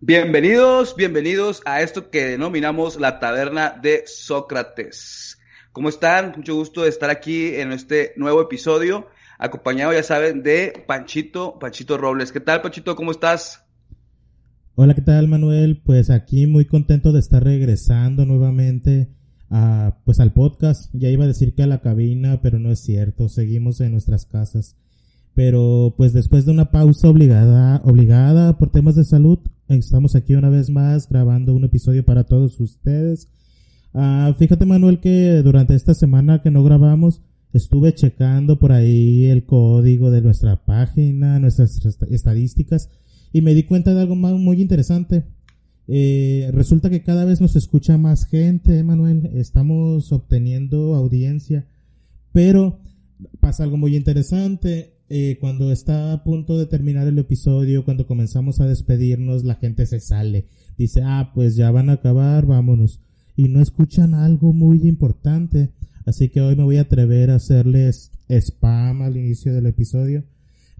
Bienvenidos, bienvenidos a esto que denominamos la taberna de Sócrates. ¿Cómo están? Mucho gusto de estar aquí en este nuevo episodio, acompañado, ya saben, de Panchito, Panchito Robles. ¿Qué tal, Panchito? ¿Cómo estás? Hola, ¿qué tal, Manuel? Pues aquí muy contento de estar regresando nuevamente a, pues al podcast. Ya iba a decir que a la cabina, pero no es cierto. Seguimos en nuestras casas. Pero pues después de una pausa obligada, obligada por temas de salud, estamos aquí una vez más grabando un episodio para todos ustedes. Ah, fíjate Manuel que durante esta semana que no grabamos, estuve checando por ahí el código de nuestra página, nuestras estadísticas, y me di cuenta de algo muy interesante. Eh, resulta que cada vez nos escucha más gente, Manuel. Estamos obteniendo audiencia, pero pasa algo muy interesante eh, cuando está a punto de terminar el episodio, cuando comenzamos a despedirnos, la gente se sale. Dice, ah, pues ya van a acabar, vámonos. Y no escuchan algo muy importante. Así que hoy me voy a atrever a hacerles spam al inicio del episodio.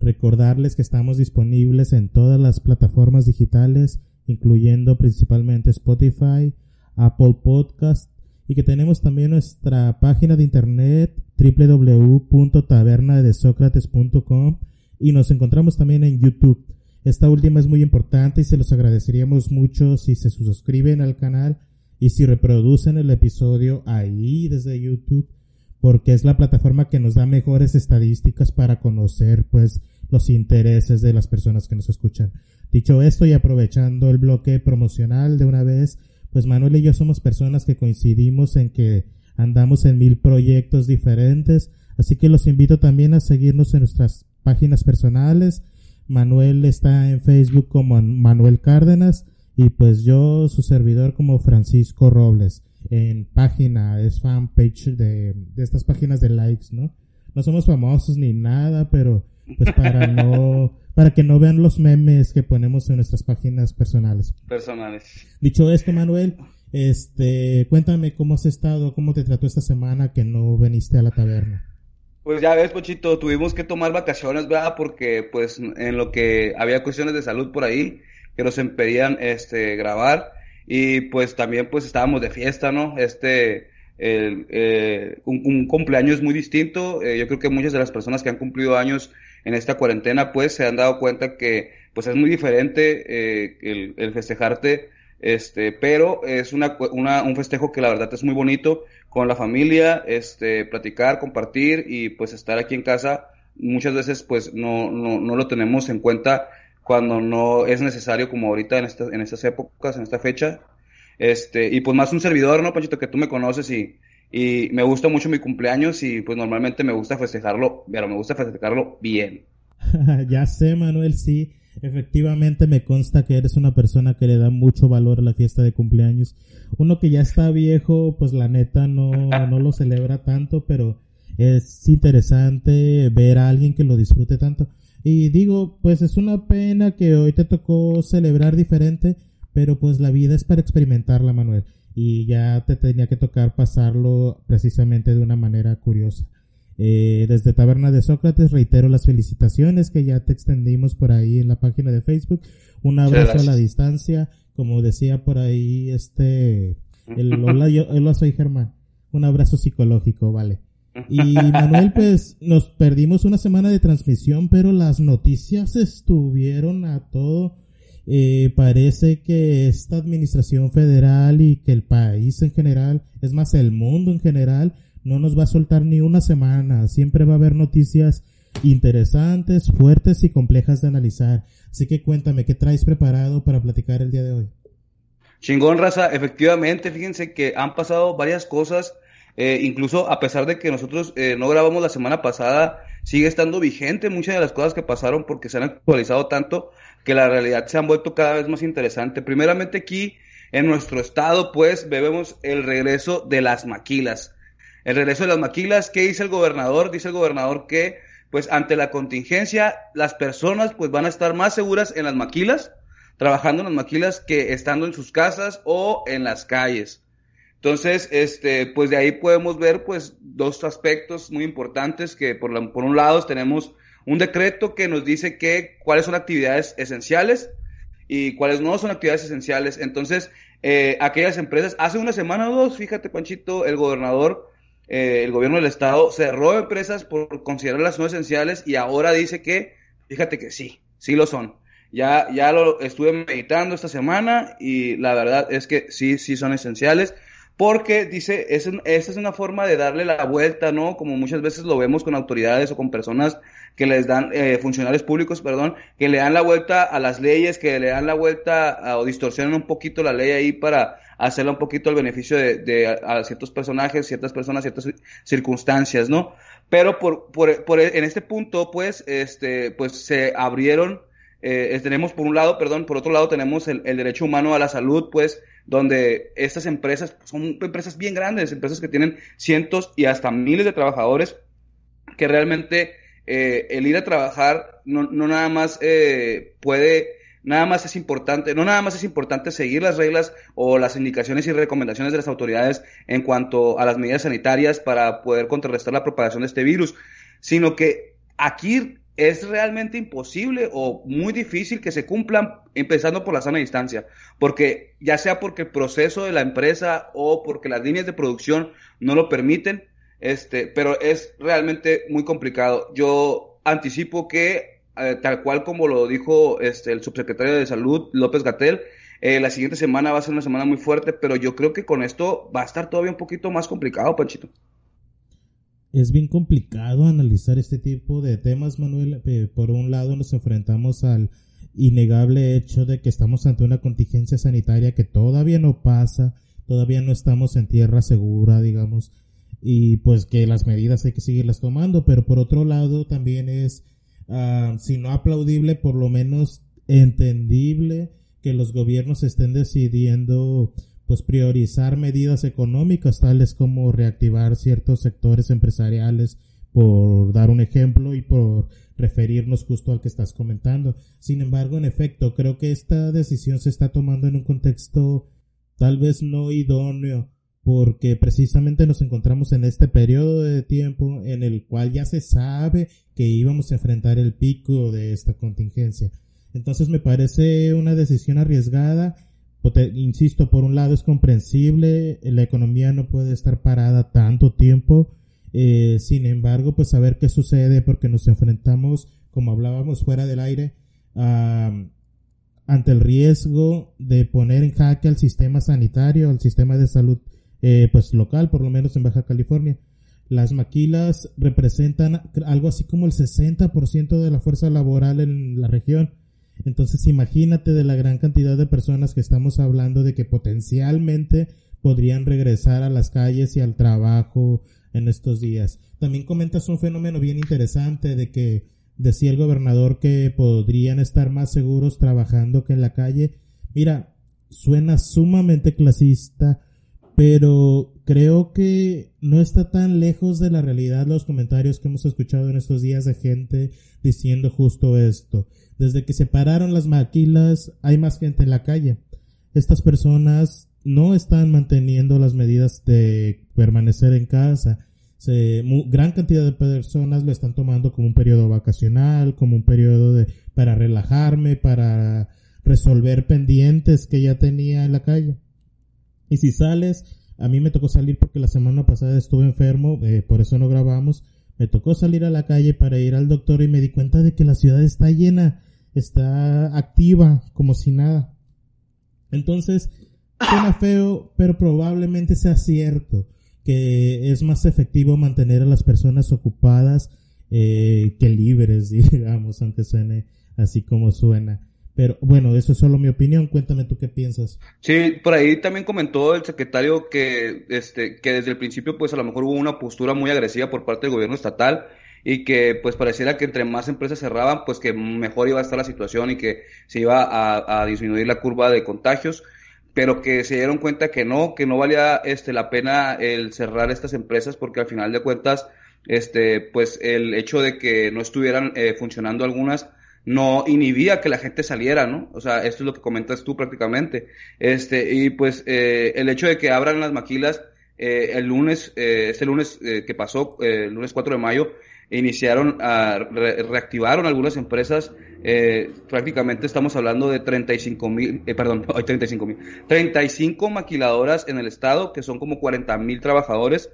Recordarles que estamos disponibles en todas las plataformas digitales, incluyendo principalmente Spotify, Apple Podcast, y que tenemos también nuestra página de internet www.tabernadesocrates.com y nos encontramos también en YouTube. Esta última es muy importante y se los agradeceríamos mucho si se suscriben al canal y si reproducen el episodio ahí desde YouTube porque es la plataforma que nos da mejores estadísticas para conocer pues los intereses de las personas que nos escuchan. Dicho esto y aprovechando el bloque promocional de una vez, pues Manuel y yo somos personas que coincidimos en que andamos en mil proyectos diferentes, así que los invito también a seguirnos en nuestras páginas personales. Manuel está en Facebook como Manuel Cárdenas y pues yo, su servidor como Francisco Robles. En página, es fanpage de, de estas páginas de likes, ¿no? No somos famosos ni nada, pero pues para no para que no vean los memes que ponemos en nuestras páginas personales. Personales. Dicho esto, Manuel, este, cuéntame cómo has estado, cómo te trató esta semana que no viniste a la taberna. Pues ya ves, Pochito, tuvimos que tomar vacaciones, ¿verdad? Porque pues en lo que había cuestiones de salud por ahí que nos impedían este grabar y pues también pues estábamos de fiesta, ¿no? Este el, eh, un, cumpleaños muy distinto. Eh, yo creo que muchas de las personas que han cumplido años en esta cuarentena, pues se han dado cuenta que pues es muy diferente eh, el, el, festejarte, este, pero es una, una, un festejo que la verdad es muy bonito con la familia, este, platicar, compartir y pues estar aquí en casa muchas veces pues no, no, no lo tenemos en cuenta cuando no es necesario como ahorita en, esta, en estas épocas, en esta fecha. Este, y pues más un servidor, ¿no, Panchito? Que tú me conoces y, y me gusta mucho mi cumpleaños y pues normalmente me gusta festejarlo, pero me gusta festejarlo bien. ya sé, Manuel, sí. Efectivamente me consta que eres una persona que le da mucho valor a la fiesta de cumpleaños. Uno que ya está viejo, pues la neta no, no lo celebra tanto, pero es interesante ver a alguien que lo disfrute tanto. Y digo, pues es una pena que hoy te tocó celebrar diferente, pero pues la vida es para experimentarla, Manuel y ya te tenía que tocar pasarlo precisamente de una manera curiosa. Eh, desde Taberna de Sócrates reitero las felicitaciones que ya te extendimos por ahí en la página de Facebook. Un abrazo a la distancia, como decía por ahí este, el, hola, yo, hola soy Germán. Un abrazo psicológico, vale. Y Manuel, pues nos perdimos una semana de transmisión, pero las noticias estuvieron a todo eh, parece que esta administración federal y que el país en general, es más, el mundo en general, no nos va a soltar ni una semana. Siempre va a haber noticias interesantes, fuertes y complejas de analizar. Así que cuéntame, ¿qué traes preparado para platicar el día de hoy? Chingón, raza. Efectivamente, fíjense que han pasado varias cosas. Eh, incluso a pesar de que nosotros eh, no grabamos la semana pasada, sigue estando vigente muchas de las cosas que pasaron porque se han actualizado tanto que la realidad se han vuelto cada vez más interesante. Primeramente aquí en nuestro estado, pues vemos el regreso de las maquilas. El regreso de las maquilas, ¿qué dice el gobernador? Dice el gobernador que, pues ante la contingencia, las personas pues van a estar más seguras en las maquilas, trabajando en las maquilas que estando en sus casas o en las calles. Entonces, este, pues de ahí podemos ver pues dos aspectos muy importantes que por, por un lado tenemos un decreto que nos dice que cuáles son actividades esenciales y cuáles no son actividades esenciales. Entonces, eh, aquellas empresas, hace una semana o dos, fíjate Panchito, el gobernador, eh, el gobierno del estado cerró empresas por considerarlas no esenciales y ahora dice que, fíjate que sí, sí lo son. Ya, ya lo estuve meditando esta semana y la verdad es que sí, sí son esenciales porque dice, esa es una forma de darle la vuelta, ¿no? Como muchas veces lo vemos con autoridades o con personas que les dan, eh, funcionarios públicos, perdón, que le dan la vuelta a las leyes, que le dan la vuelta o distorsionan un poquito la ley ahí para hacerla un poquito al beneficio de, a, ciertos personajes, ciertas personas, ciertas circunstancias, ¿no? Pero por, por, por en este punto, pues, este, pues se abrieron, eh, tenemos por un lado, perdón, por otro lado tenemos el derecho humano a la salud, pues, donde estas empresas son empresas bien grandes, empresas que tienen cientos y hasta miles de trabajadores, que realmente eh, el ir a trabajar no, no nada más eh, puede, nada más es importante, no nada más es importante seguir las reglas o las indicaciones y recomendaciones de las autoridades en cuanto a las medidas sanitarias para poder contrarrestar la propagación de este virus, sino que aquí es realmente imposible o muy difícil que se cumplan empezando por la sana distancia, porque ya sea porque el proceso de la empresa o porque las líneas de producción no lo permiten, este, pero es realmente muy complicado. Yo anticipo que eh, tal cual como lo dijo este el subsecretario de Salud López Gatel, eh, la siguiente semana va a ser una semana muy fuerte, pero yo creo que con esto va a estar todavía un poquito más complicado, Panchito es bien complicado analizar este tipo de temas, Manuel. Eh, por un lado nos enfrentamos al innegable hecho de que estamos ante una contingencia sanitaria que todavía no pasa, todavía no estamos en tierra segura, digamos, y pues que las medidas hay que seguirlas tomando, pero por otro lado también es, uh, si no aplaudible, por lo menos entendible que los gobiernos estén decidiendo pues priorizar medidas económicas tales como reactivar ciertos sectores empresariales por dar un ejemplo y por referirnos justo al que estás comentando. Sin embargo, en efecto, creo que esta decisión se está tomando en un contexto tal vez no idóneo porque precisamente nos encontramos en este periodo de tiempo en el cual ya se sabe que íbamos a enfrentar el pico de esta contingencia. Entonces me parece una decisión arriesgada insisto, por un lado es comprensible, la economía no puede estar parada tanto tiempo, eh, sin embargo, pues a ver qué sucede porque nos enfrentamos, como hablábamos fuera del aire, ante el riesgo de poner en jaque al sistema sanitario, al sistema de salud, eh, pues local, por lo menos en Baja California. Las maquilas representan algo así como el 60% de la fuerza laboral en la región entonces imagínate de la gran cantidad de personas que estamos hablando de que potencialmente podrían regresar a las calles y al trabajo en estos días. También comentas un fenómeno bien interesante de que decía el gobernador que podrían estar más seguros trabajando que en la calle. Mira, suena sumamente clasista, pero creo que no está tan lejos de la realidad los comentarios que hemos escuchado en estos días de gente diciendo justo esto. Desde que se pararon las maquilas, hay más gente en la calle. Estas personas no están manteniendo las medidas de permanecer en casa. Se, gran cantidad de personas lo están tomando como un periodo vacacional, como un periodo de, para relajarme, para resolver pendientes que ya tenía en la calle. Y si sales, a mí me tocó salir porque la semana pasada estuve enfermo, eh, por eso no grabamos. Me tocó salir a la calle para ir al doctor y me di cuenta de que la ciudad está llena está activa como si nada. Entonces, suena feo, pero probablemente sea cierto que es más efectivo mantener a las personas ocupadas eh, que libres, digamos, aunque suene así como suena. Pero bueno, eso es solo mi opinión. Cuéntame tú qué piensas. Sí, por ahí también comentó el secretario que, este, que desde el principio, pues a lo mejor hubo una postura muy agresiva por parte del gobierno estatal y que pues pareciera que entre más empresas cerraban, pues que mejor iba a estar la situación y que se iba a, disminuir la curva de contagios, pero que se dieron cuenta que no, que no valía este la pena el cerrar estas empresas porque al final de cuentas este pues el hecho de que no estuvieran eh, funcionando algunas no inhibía que la gente saliera, ¿no? O sea, esto es lo que comentas tú prácticamente. Este, y pues eh, el hecho de que abran las maquilas eh, el lunes, eh, este lunes eh, que pasó, eh, el lunes 4 de mayo, iniciaron, a, re, reactivaron algunas empresas, eh, prácticamente estamos hablando de 35 mil, perdón, hay 35 mil, 35 maquiladoras en el estado, que son como 40 mil trabajadores,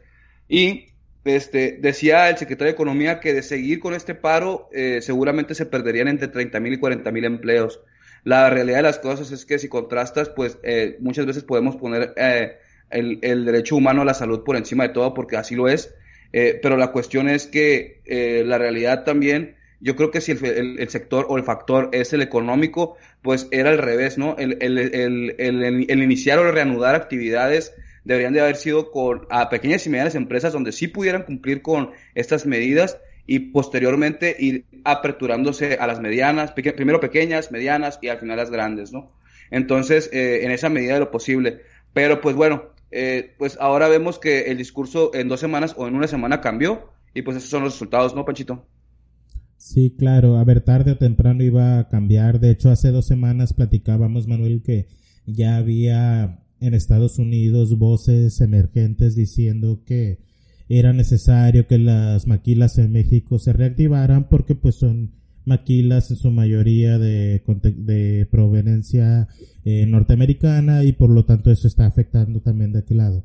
y este, decía el secretario de Economía que de seguir con este paro, eh, seguramente se perderían entre 30 mil y 40 mil empleos. La realidad de las cosas es que si contrastas, pues eh, muchas veces podemos poner eh, el, derecho humano a la salud por encima de todo, porque así lo es. Eh, pero la cuestión es que eh, la realidad también, yo creo que si el, el, el, sector o el factor es el económico, pues era al revés, ¿no? El, el iniciar o reanudar actividades deberían de haber sido con a pequeñas y medianas empresas donde sí pudieran cumplir con estas medidas y posteriormente ir aperturándose a las medianas, primero pequeñas, medianas y al final las grandes, ¿no? Entonces, eh, en esa medida de lo posible. Pero pues bueno, eh, pues ahora vemos que el discurso en dos semanas o en una semana cambió y pues esos son los resultados, ¿no, Panchito? Sí, claro, a ver, tarde o temprano iba a cambiar. De hecho, hace dos semanas platicábamos, Manuel, que ya había en Estados Unidos voces emergentes diciendo que era necesario que las maquilas en México se reactivaran porque pues son maquilas en su mayoría de, de proveniencia eh, norteamericana y por lo tanto eso está afectando también de aquel lado.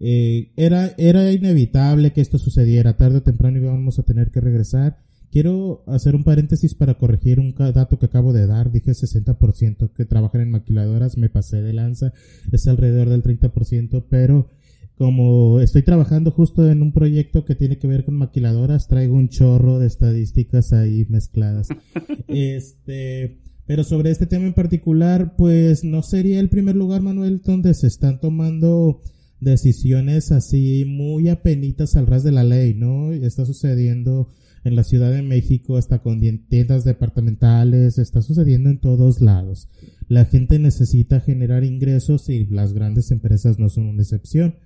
Eh, era, era inevitable que esto sucediera, tarde o temprano íbamos a tener que regresar. Quiero hacer un paréntesis para corregir un dato que acabo de dar. Dije 60% que trabajan en maquiladoras, me pasé de lanza, es alrededor del 30%, pero como estoy trabajando justo en un proyecto que tiene que ver con maquiladoras, traigo un chorro de estadísticas ahí mezcladas. este, pero sobre este tema en particular, pues no sería el primer lugar, Manuel, donde se están tomando decisiones así muy apenitas al ras de la ley, ¿no? Está sucediendo en la Ciudad de México, hasta con tiendas departamentales, está sucediendo en todos lados. La gente necesita generar ingresos y las grandes empresas no son una excepción.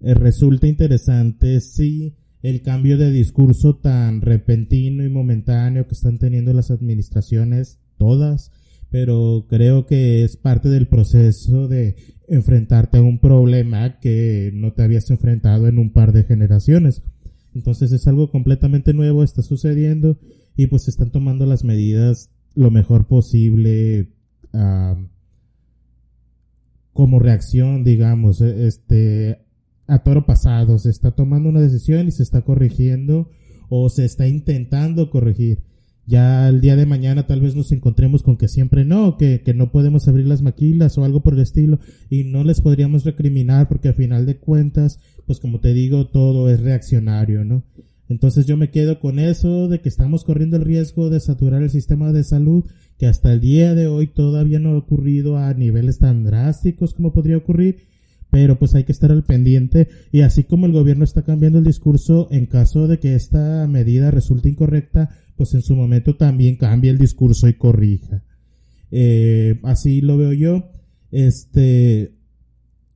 Eh, resulta interesante si el cambio de discurso tan repentino y momentáneo que están teniendo las administraciones, todas, pero creo que es parte del proceso de enfrentarte a un problema que no te habías enfrentado en un par de generaciones. Entonces es algo completamente nuevo, está sucediendo y pues están tomando las medidas lo mejor posible como reacción, digamos, e, este, a toro pasado, se está tomando una decisión y se está corrigiendo o se está intentando corregir. Ya el día de mañana tal vez nos encontremos con que siempre no, que, que no podemos abrir las maquilas o algo por el estilo y no les podríamos recriminar porque a final de cuentas, pues como te digo, todo es reaccionario, ¿no? Entonces yo me quedo con eso de que estamos corriendo el riesgo de saturar el sistema de salud que hasta el día de hoy todavía no ha ocurrido a niveles tan drásticos como podría ocurrir pero pues hay que estar al pendiente y así como el gobierno está cambiando el discurso en caso de que esta medida resulte incorrecta, pues en su momento también cambie el discurso y corrija. Eh, así lo veo yo. Este,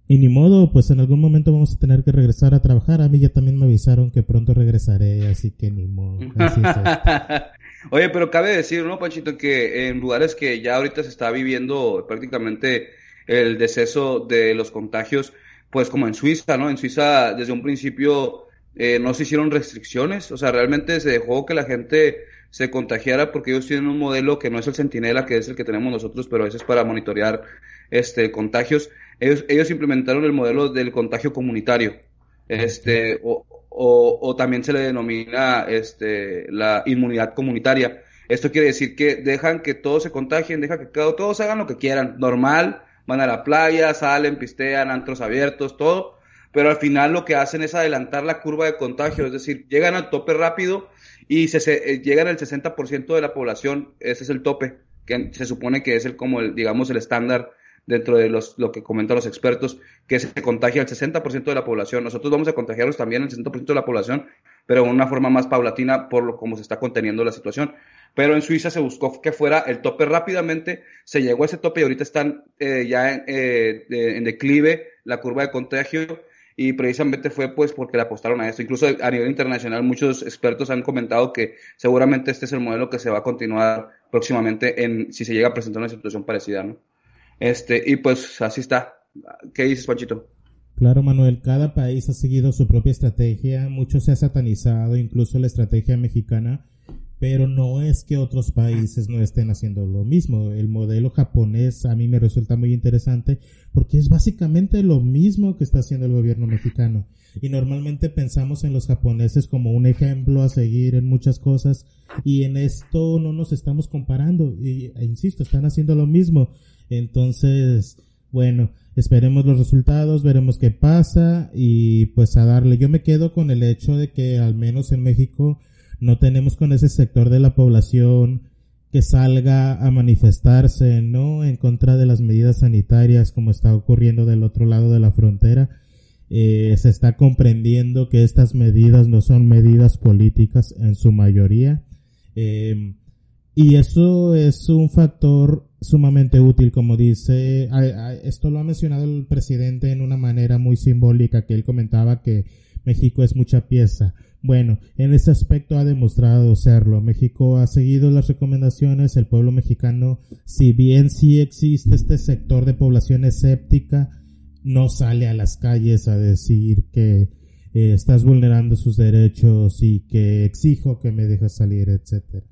y ni modo, pues en algún momento vamos a tener que regresar a trabajar. A mí ya también me avisaron que pronto regresaré, así que ni modo. Oye, pero cabe decir, ¿no, Panchito? Que en lugares que ya ahorita se está viviendo prácticamente el deceso de los contagios, pues como en Suiza, ¿no? En Suiza desde un principio eh, no se hicieron restricciones, o sea, realmente se dejó que la gente se contagiara porque ellos tienen un modelo que no es el centinela, que es el que tenemos nosotros, pero ese es para monitorear este contagios. Ellos, ellos implementaron el modelo del contagio comunitario, este, o, o, o también se le denomina este, la inmunidad comunitaria. Esto quiere decir que dejan que todos se contagien, dejan que todos hagan lo que quieran, normal, van a la playa, salen, pistean, antros abiertos, todo, pero al final lo que hacen es adelantar la curva de contagio, es decir, llegan al tope rápido y se, se eh, llegan al 60% de la población, ese es el tope, que se supone que es el como el, digamos, el estándar dentro de los, lo que comentan los expertos, que se contagia al 60% de la población. Nosotros vamos a contagiarnos también al 60% de la población, pero de una forma más paulatina por lo como se está conteniendo la situación pero en Suiza se buscó que fuera el tope rápidamente, se llegó a ese tope y ahorita están eh, ya en, eh, en, declive la curva de contagio y precisamente fue pues porque le apostaron a esto. Incluso a nivel internacional muchos expertos han comentado que seguramente este es el modelo que se va a continuar próximamente en si se llega a presentar una situación parecida, ¿no? Este, y pues así está. ¿Qué dices, Panchito? Claro, Manuel, cada país ha seguido su propia estrategia, mucho se ha satanizado, incluso la estrategia mexicana, pero no es que otros países no estén haciendo lo mismo. El modelo japonés a mí me resulta muy interesante porque es básicamente lo mismo que está haciendo el gobierno mexicano. Y normalmente pensamos en los japoneses como un ejemplo a seguir en muchas cosas y en esto no nos estamos comparando. Y, e insisto, están haciendo lo mismo. Entonces, bueno, esperemos los resultados, veremos qué pasa y pues a darle. Yo me quedo con el hecho de que al menos en México no tenemos con ese sector de la población que salga a manifestarse, ¿no? En contra de las medidas sanitarias como está ocurriendo del otro lado de la frontera. Eh, se está comprendiendo que estas medidas no son medidas políticas en su mayoría. Eh, y eso es un factor sumamente útil, como dice, esto lo ha mencionado el presidente en una manera muy simbólica, que él comentaba que México es mucha pieza. Bueno, en ese aspecto ha demostrado serlo. México ha seguido las recomendaciones, el pueblo mexicano, si bien sí existe este sector de población escéptica, no sale a las calles a decir que eh, estás vulnerando sus derechos y que exijo que me dejes salir, etcétera.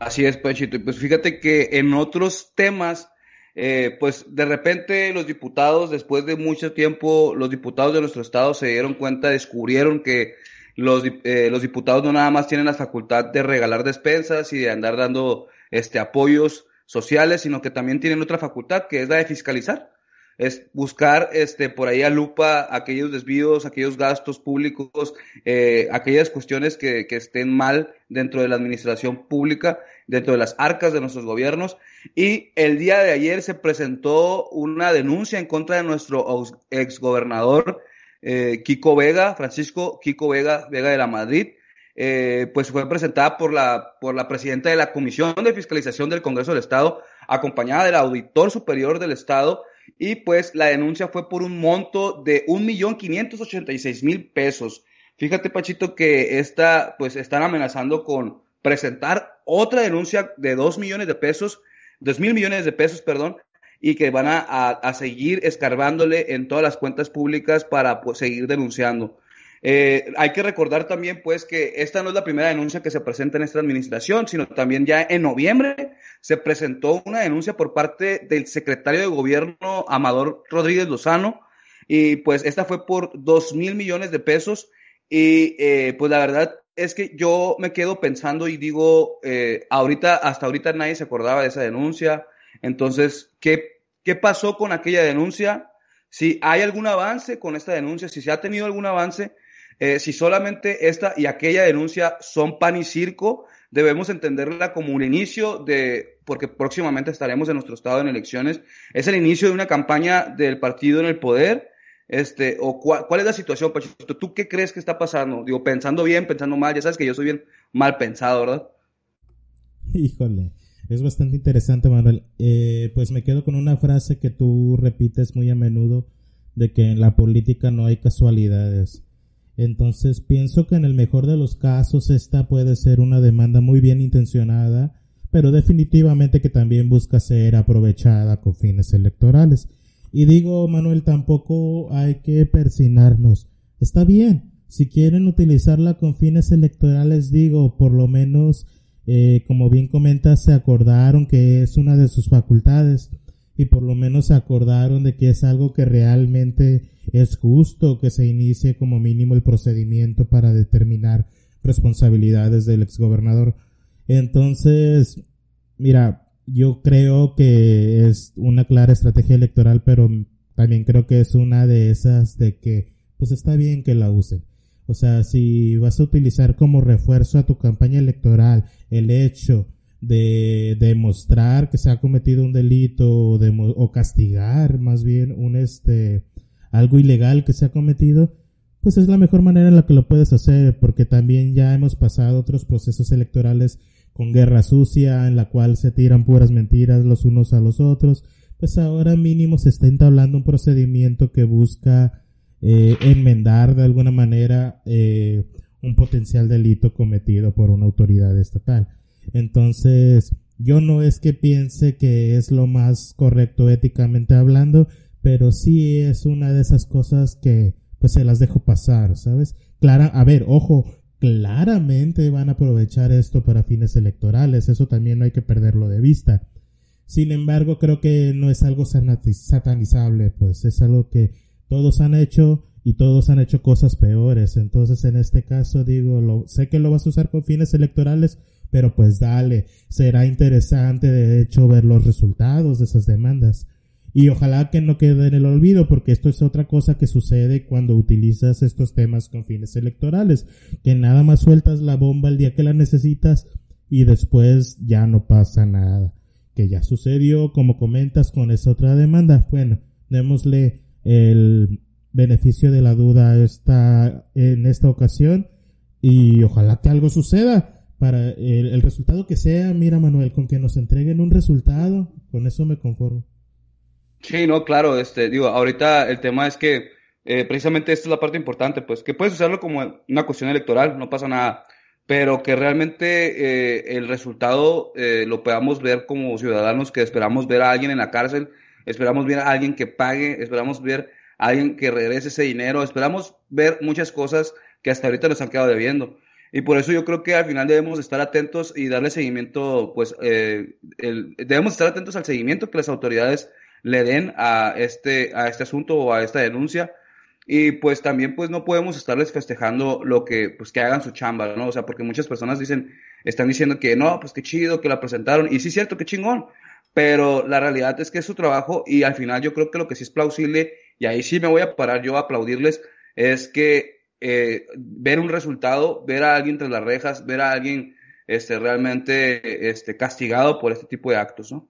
Así es, Pechito. Y pues fíjate que en otros temas, eh, pues de repente los diputados, después de mucho tiempo, los diputados de nuestro estado se dieron cuenta, descubrieron que los, eh, los diputados no nada más tienen la facultad de regalar despensas y de andar dando este apoyos sociales, sino que también tienen otra facultad, que es la de fiscalizar es buscar este por ahí a lupa aquellos desvíos, aquellos gastos públicos, eh, aquellas cuestiones que, que, estén mal dentro de la administración pública, dentro de las arcas de nuestros gobiernos. Y el día de ayer se presentó una denuncia en contra de nuestro exgobernador eh, Kiko Vega, Francisco Kiko Vega, Vega de la Madrid. Eh, pues fue presentada por la, por la presidenta de la Comisión de Fiscalización del Congreso del Estado, acompañada del auditor superior del Estado, y pues la denuncia fue por un monto de un millón quinientos ochenta y seis mil pesos. Fíjate, Pachito, que esta, pues están amenazando con presentar otra denuncia de dos millones de pesos, dos mil millones de pesos, perdón, y que van a, a, seguir escarbándole en todas las cuentas públicas para pues, seguir denunciando. Eh, hay que recordar también, pues, que esta no es la primera denuncia que se presenta en esta administración, sino también ya en noviembre se presentó una denuncia por parte del secretario de gobierno Amador Rodríguez Lozano, y pues esta fue por dos mil millones de pesos, y eh, pues la verdad es que yo me quedo pensando y digo, eh, ahorita, hasta ahorita nadie se acordaba de esa denuncia, entonces, ¿qué, qué pasó con aquella denuncia? Si hay algún avance con esta denuncia, si se ha tenido algún avance, eh, si solamente esta y aquella denuncia son pan y circo, debemos entenderla como un inicio de, porque próximamente estaremos en nuestro estado en elecciones, es el inicio de una campaña del partido en el poder, este, o cuál, es la situación, Pachito, ¿tú qué crees que está pasando? Digo, pensando bien, pensando mal, ya sabes que yo soy bien mal pensado, ¿verdad? Híjole, es bastante interesante, Manuel. Eh, pues me quedo con una frase que tú repites muy a menudo, de que en la política no hay casualidades. Entonces pienso que en el mejor de los casos esta puede ser una demanda muy bien intencionada, pero definitivamente que también busca ser aprovechada con fines electorales. Y digo, Manuel, tampoco hay que persinarnos. Está bien, si quieren utilizarla con fines electorales, digo, por lo menos, eh, como bien comentas, se acordaron que es una de sus facultades y por lo menos se acordaron de que es algo que realmente es justo que se inicie como mínimo el procedimiento para determinar responsabilidades del exgobernador. Entonces, mira, yo creo que es una clara estrategia electoral, pero también creo que es una de esas de que, pues está bien que la usen. O sea, si vas a utilizar como refuerzo a tu campaña electoral el hecho de demostrar que se ha cometido un delito o, de, o castigar más bien un este algo ilegal que se ha cometido, pues es la mejor manera en la que lo puedes hacer, porque también ya hemos pasado otros procesos electorales con guerra sucia, en la cual se tiran puras mentiras los unos a los otros, pues ahora mínimo se está entablando un procedimiento que busca eh, enmendar de alguna manera eh, un potencial delito cometido por una autoridad estatal. Entonces, yo no es que piense que es lo más correcto éticamente hablando, pero sí es una de esas cosas que pues se las dejo pasar, ¿sabes? Clara, a ver, ojo, claramente van a aprovechar esto para fines electorales, eso también no hay que perderlo de vista. Sin embargo, creo que no es algo satanizable, pues es algo que todos han hecho y todos han hecho cosas peores. Entonces, en este caso, digo, lo, sé que lo vas a usar con fines electorales, pero pues dale, será interesante de hecho ver los resultados de esas demandas. Y ojalá que no quede en el olvido, porque esto es otra cosa que sucede cuando utilizas estos temas con fines electorales, que nada más sueltas la bomba el día que la necesitas y después ya no pasa nada que ya sucedió, como comentas, con esa otra demanda. Bueno, démosle el beneficio de la duda esta, en esta ocasión y ojalá que algo suceda para el, resultado que sea. Mira, Manuel, con que nos entreguen un resultado, con eso me conformo. Sí, no, claro, este, digo, ahorita el tema es que eh, precisamente esta es la parte importante, pues que puedes usarlo como una cuestión electoral, no pasa nada pero que realmente eh, el resultado eh, lo podamos ver como ciudadanos que esperamos ver a alguien en la cárcel, esperamos ver a alguien que pague, esperamos ver a alguien que regrese ese dinero, esperamos ver muchas cosas que hasta ahorita nos han quedado debiendo. Y por eso yo creo que al final debemos estar atentos y darle seguimiento, pues eh, debemos estar atentos al seguimiento que las autoridades le den a este, a este asunto o a esta denuncia. Y pues también pues no podemos estarles festejando lo que pues que hagan su chamba, ¿no? O sea, porque muchas personas dicen, están diciendo que no, pues qué chido que la presentaron. Y sí es cierto, qué chingón, pero la realidad es que es su trabajo y al final yo creo que lo que sí es plausible y ahí sí me voy a parar yo a aplaudirles es que eh, ver un resultado, ver a alguien tras las rejas, ver a alguien este realmente este castigado por este tipo de actos, ¿no?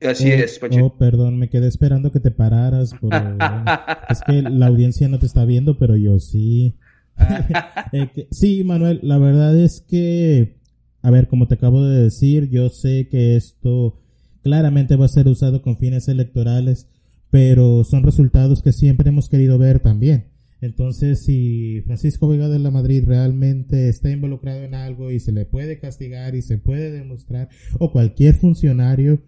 Así es, Pacheco. Oh, perdón, me quedé esperando que te pararas. es que la audiencia no te está viendo, pero yo sí. Eh, sí, Manuel, la verdad es que, a ver, como te acabo de decir, yo sé que esto claramente va a ser usado con fines electorales, pero son resultados que siempre hemos querido ver también. Entonces, si Francisco Vega de la Madrid realmente está involucrado en algo y se le puede castigar y se puede demostrar, o cualquier funcionario,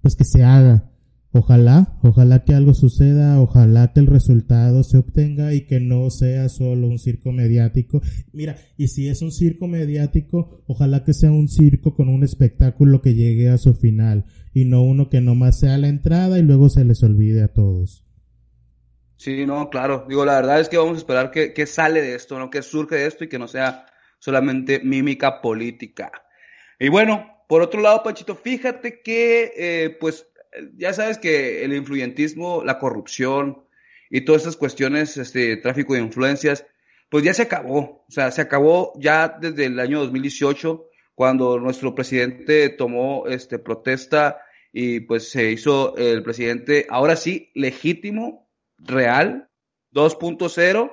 pues que se haga. Ojalá, ojalá que algo suceda, ojalá que el resultado se obtenga y que no sea solo un circo mediático. Mira, y si es un circo mediático, ojalá que sea un circo con un espectáculo que llegue a su final y no uno que nomás sea la entrada y luego se les olvide a todos. Sí, no, claro. Digo, la verdad es que vamos a esperar que, que sale de esto, ¿no? Que surge de esto y que no sea solamente mímica política. Y bueno, por otro lado, Panchito, fíjate que, eh, pues, ya sabes que el influyentismo, la corrupción y todas estas cuestiones, este, tráfico de influencias, pues ya se acabó. O sea, se acabó ya desde el año 2018, cuando nuestro presidente tomó, este, protesta y pues se hizo el presidente, ahora sí, legítimo, real, 2.0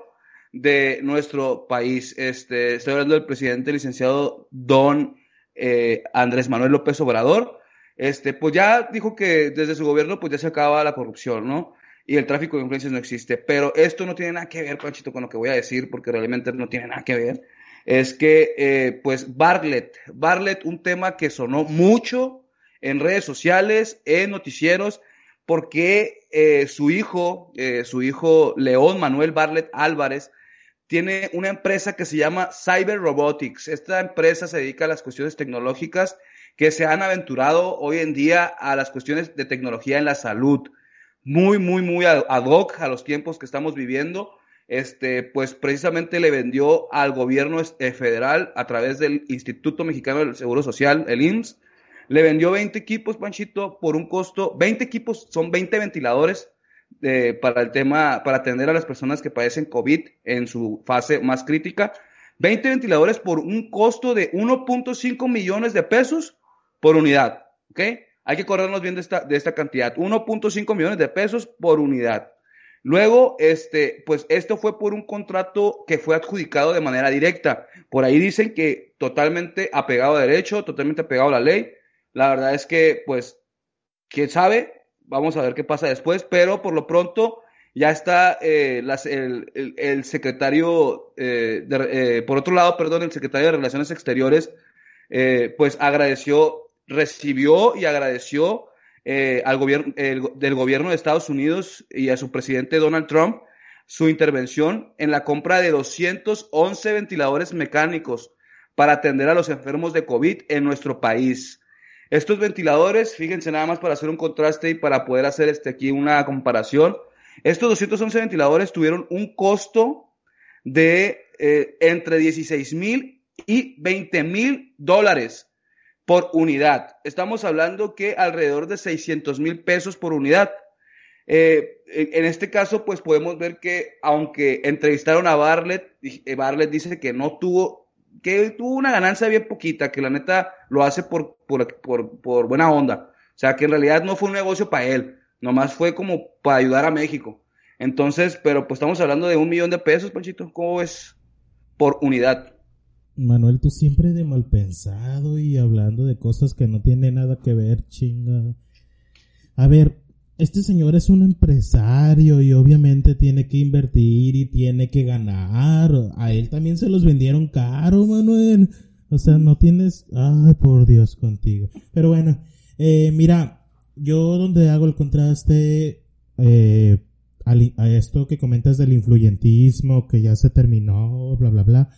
de nuestro país. Este, estoy hablando del presidente licenciado Don eh, Andrés Manuel López Obrador, este, pues ya dijo que desde su gobierno pues ya se acaba la corrupción, ¿no? Y el tráfico de influencias no existe. Pero esto no tiene nada que ver, Panchito, con lo que voy a decir, porque realmente no tiene nada que ver. Es que, eh, pues, Bartlett, Bartlett, un tema que sonó mucho en redes sociales, en noticieros, porque eh, su hijo, su hijo León Manuel Bartlett Álvarez, tiene una empresa que se llama Cyber Robotics. Esta empresa se dedica a las cuestiones tecnológicas que se han aventurado hoy en día a las cuestiones de tecnología en la salud. Muy, muy, muy ad hoc a los tiempos que estamos viviendo. Este, pues precisamente le vendió al gobierno eh, federal a través del Instituto Mexicano del Seguro Social, el IMSS, le vendió 20 equipos, Panchito, por un costo, 20 equipos, son 20 ventiladores para el tema, para atender a las personas que padecen COVID en su fase más crítica. 20 ventiladores por un costo de 1.5 millones de pesos por unidad. ¿Ok? Hay que acordarnos bien de esta, de esta cantidad. 1.5 millones de pesos por unidad. Luego, este, pues esto fue por un contrato que fue adjudicado de manera directa. Por ahí dicen que totalmente apegado a derecho, totalmente apegado a la ley. La verdad es que, pues, quién sabe, Vamos a ver qué pasa después, pero por lo pronto Ya está eh, el, secretario, eh, por otro lado, perdón, el secretario de Relaciones Exteriores, pues agradeció, recibió y agradeció al gobierno del gobierno de Estados Unidos y a su presidente Donald Trump su intervención en la compra de 211 ventiladores mecánicos para atender a los enfermos de COVID en nuestro país. Estos ventiladores, fíjense nada más para hacer un contraste y para poder hacer este aquí una comparación. Estos 211 ventiladores tuvieron un costo de eh, entre 16 mil y 20 mil dólares por unidad. Estamos hablando que alrededor de 600 mil pesos por unidad. Eh, en este caso, pues podemos ver que aunque entrevistaron a Bartlett, eh, Bartlett dice que no tuvo, que tuvo una ganancia bien poquita, que la neta lo hace por, por, por, por buena onda. O sea, que en realidad no fue un negocio para él, nomás fue como para ayudar a México. Entonces, pero pues estamos hablando de un millón de pesos, Panchito, ¿cómo es? Por unidad. Manuel, tú siempre de mal pensado y hablando de cosas que no tienen nada que ver, chinga. A ver, este señor es un empresario y obviamente tiene que invertir y tiene que ganar. A él también se los vendieron caro, Manuel. O sea, no tienes... Ay, por Dios contigo. Pero bueno, eh, mira, yo donde hago el contraste eh, a esto que comentas del influyentismo, que ya se terminó, bla, bla, bla,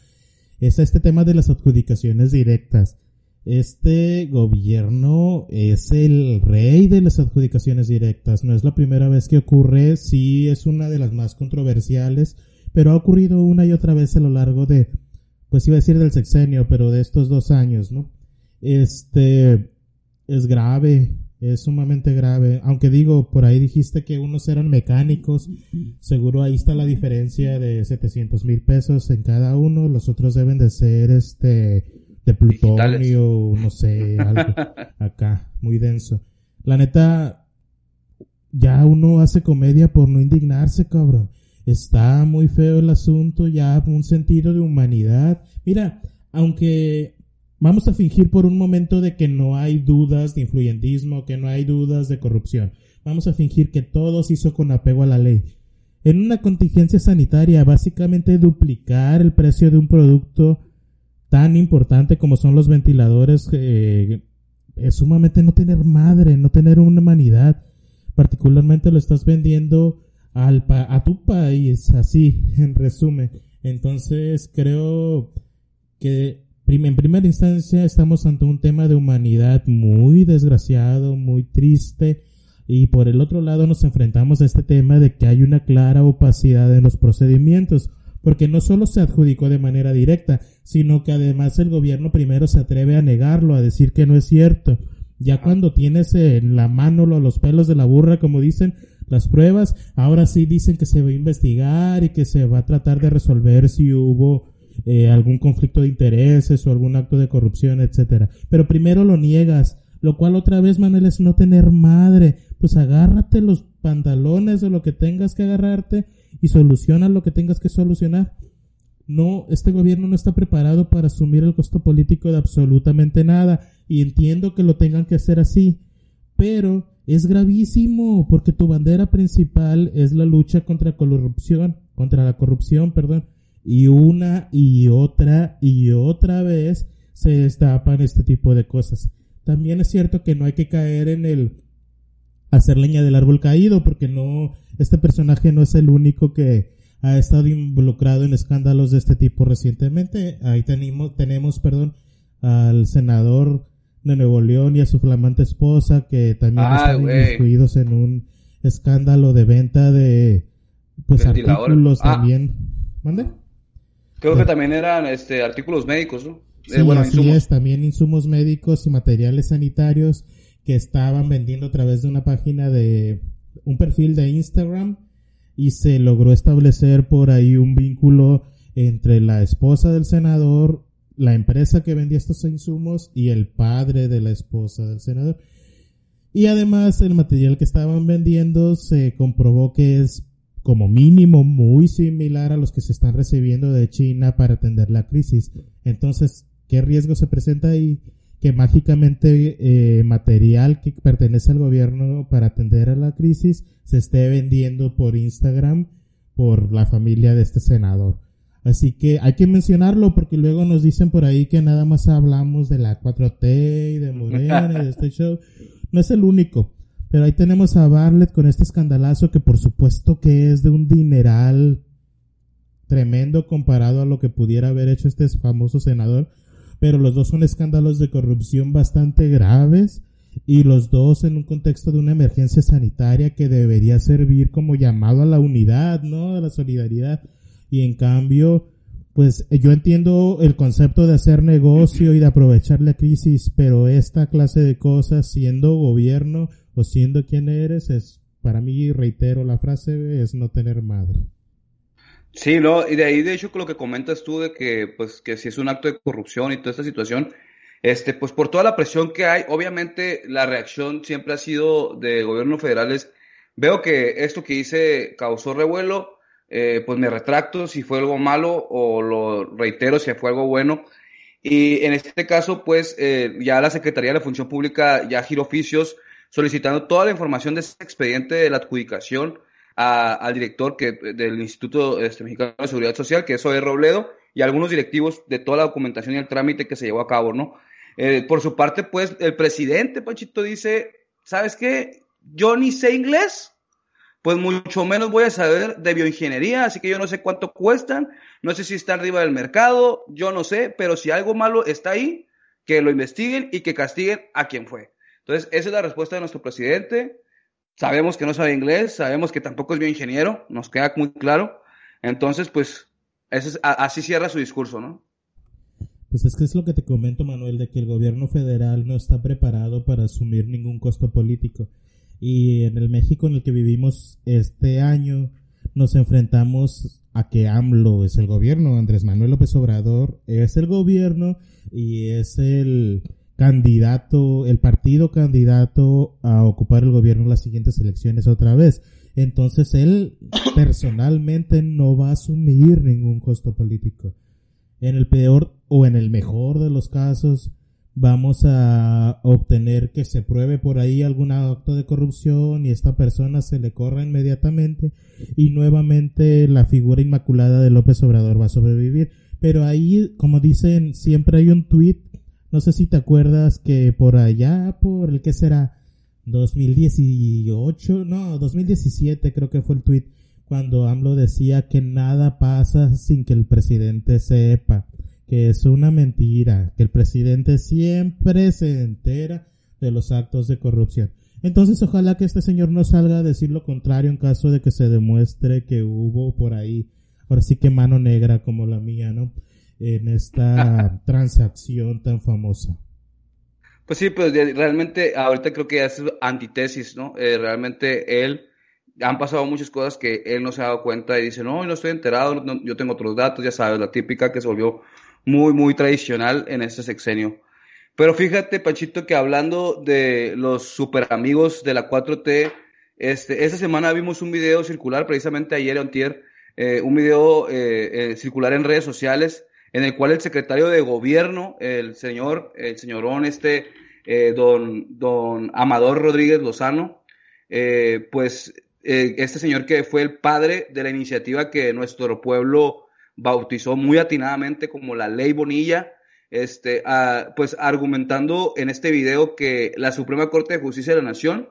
es este tema de las adjudicaciones directas. Este gobierno es el rey de las adjudicaciones directas. No es la primera vez que ocurre, sí es una de las más controversiales, pero ha ocurrido una y otra vez a lo largo de, pues iba a decir del sexenio, pero de estos dos años, ¿no? Este, es grave, es sumamente grave. Aunque digo, por ahí dijiste que unos eran mecánicos, seguro ahí está la diferencia de 700 mil pesos en cada uno, los otros deben de ser, este, de plutonio, no sé, algo acá, muy denso. La neta, ya uno hace comedia por no indignarse, cabrón. Está muy feo el asunto, ya un sentido de humanidad. Mira, aunque vamos a fingir por un momento de que no hay dudas de influyentismo, que no hay dudas de corrupción. Vamos a fingir que todo se hizo con apego a la ley. En una contingencia sanitaria, básicamente duplicar el precio de un producto tan importante como son los ventiladores, eh, es sumamente no tener madre, no tener una humanidad. Particularmente lo estás vendiendo al a tu país, así, en resumen. Entonces creo que en primera instancia estamos ante un tema de humanidad muy desgraciado, muy triste. Y por el otro lado nos enfrentamos a este tema de que hay una clara opacidad en los procedimientos porque no solo se adjudicó de manera directa, sino que además el gobierno primero se atreve a negarlo, a decir que no es cierto. Ya cuando tienes en la mano los pelos de la burra, como dicen, las pruebas, ahora sí dicen que se va a investigar y que se va a tratar de resolver si hubo eh, algún conflicto de intereses o algún acto de corrupción, etcétera. Pero primero lo niegas, lo cual otra vez, Manuel, es no tener madre. Pues agárrate los pantalones o lo que tengas que agarrarte y soluciona lo que tengas que solucionar. No, este gobierno no está preparado para asumir el costo político de absolutamente nada y entiendo que lo tengan que hacer así, pero es gravísimo porque tu bandera principal es la lucha contra la corrupción, contra la corrupción, perdón, y una y otra y otra vez se destapan este tipo de cosas. También es cierto que no hay que caer en el hacer leña del árbol caído porque no este personaje no es el único que ha estado involucrado en escándalos de este tipo recientemente. Ahí tenemos, tenemos, perdón, al senador de Nuevo León y a su flamante esposa que también ah, están incluidos en un escándalo de venta de pues artículos ah. también. ¿Mande? Creo que también eran este artículos médicos, ¿no? Sí, bueno, así es, también insumos médicos y materiales sanitarios que estaban vendiendo a través de una página de un perfil de Instagram y se logró establecer por ahí un vínculo entre la esposa del senador, la empresa que vendía estos insumos y el padre de la esposa del senador. Y además el material que estaban vendiendo se comprobó que es como mínimo muy similar a los que se están recibiendo de China para atender la crisis. Entonces, ¿qué riesgo se presenta ahí? que mágicamente eh, material que pertenece al gobierno para atender a la crisis se esté vendiendo por Instagram por la familia de este senador. Así que hay que mencionarlo porque luego nos dicen por ahí que nada más hablamos de la 4T y de Morena y de este show. No es el único. Pero ahí tenemos a Barlett con este escandalazo que por supuesto que es de un dineral tremendo comparado a lo que pudiera haber hecho este famoso senador. Pero los dos son escándalos de corrupción bastante graves y los dos en un contexto de una emergencia sanitaria que debería servir como llamado a la unidad, ¿no? A la solidaridad. Y en cambio, pues yo entiendo el concepto de hacer negocio y de aprovechar la crisis, pero esta clase de cosas, siendo gobierno o siendo quien eres, es, para mí, reitero la frase, es no tener madre. Sí, no, y de ahí de hecho con lo que comentas tú de que pues que si es un acto de corrupción y toda esta situación, este pues por toda la presión que hay, obviamente la reacción siempre ha sido de gobierno federales. Veo que esto que hice causó revuelo, eh, pues me retracto si fue algo malo o lo reitero si fue algo bueno. Y en este caso, pues eh, ya la Secretaría de la Función Pública ya giró oficios solicitando toda la información de ese expediente de la adjudicación al director que, del Instituto este, Mexicano de Seguridad Social, que es Zoe Robledo, y algunos directivos de toda la documentación y el trámite que se llevó a cabo, ¿no? Eh, por su parte, pues, el presidente, Pachito, dice, ¿sabes qué? Yo ni sé inglés, pues mucho menos voy a saber de bioingeniería, así que yo no sé cuánto cuestan, no sé si está arriba del mercado, yo no sé, pero si algo malo está ahí, que lo investiguen y que castiguen a quien fue. Entonces, esa es la respuesta de nuestro presidente. Sabemos que no sabe inglés, sabemos que tampoco es bioingeniero, nos queda muy claro. Entonces, pues, así cierra su discurso, ¿no? Pues es que es lo que te comento, Manuel, de que el gobierno federal no está preparado para asumir ningún costo político. Y en el México en el que vivimos este año, nos enfrentamos a que AMLO es el gobierno, Andrés Manuel López Obrador es el gobierno y es el candidato, el partido candidato a ocupar el gobierno en las siguientes elecciones otra vez. Entonces él personalmente no va a asumir ningún costo político. En el peor o en el mejor de los casos vamos a obtener que se pruebe por ahí algún acto de corrupción y esta persona se le corra inmediatamente y nuevamente la figura inmaculada de López Obrador va a sobrevivir. Pero ahí, como dicen, siempre hay un tuit no sé si te acuerdas que por allá, por el que será 2018, no, 2017 creo que fue el tweet cuando AMLO decía que nada pasa sin que el presidente sepa, que es una mentira, que el presidente siempre se entera de los actos de corrupción. Entonces ojalá que este señor no salga a decir lo contrario en caso de que se demuestre que hubo por ahí, ahora sí que mano negra como la mía, ¿no? En esta transacción tan famosa. Pues sí, pues realmente ahorita creo que es antitesis, ¿no? Eh, realmente él, han pasado muchas cosas que él no se ha dado cuenta y dice, no, no estoy enterado, yo tengo otros datos, ya sabes, la típica que se volvió muy, muy tradicional en este sexenio. Pero fíjate, Pachito, que hablando de los super amigos de la 4T, este, esta semana vimos un video circular, precisamente ayer o eh, un video eh, circular en redes sociales en el cual el secretario de gobierno, el señor, el señorón este, eh, don, don Amador Rodríguez Lozano, eh, pues eh, este señor que fue el padre de la iniciativa que nuestro pueblo bautizó muy atinadamente como la ley Bonilla, este, pues argumentando en este video que la Suprema Corte de Justicia de la Nación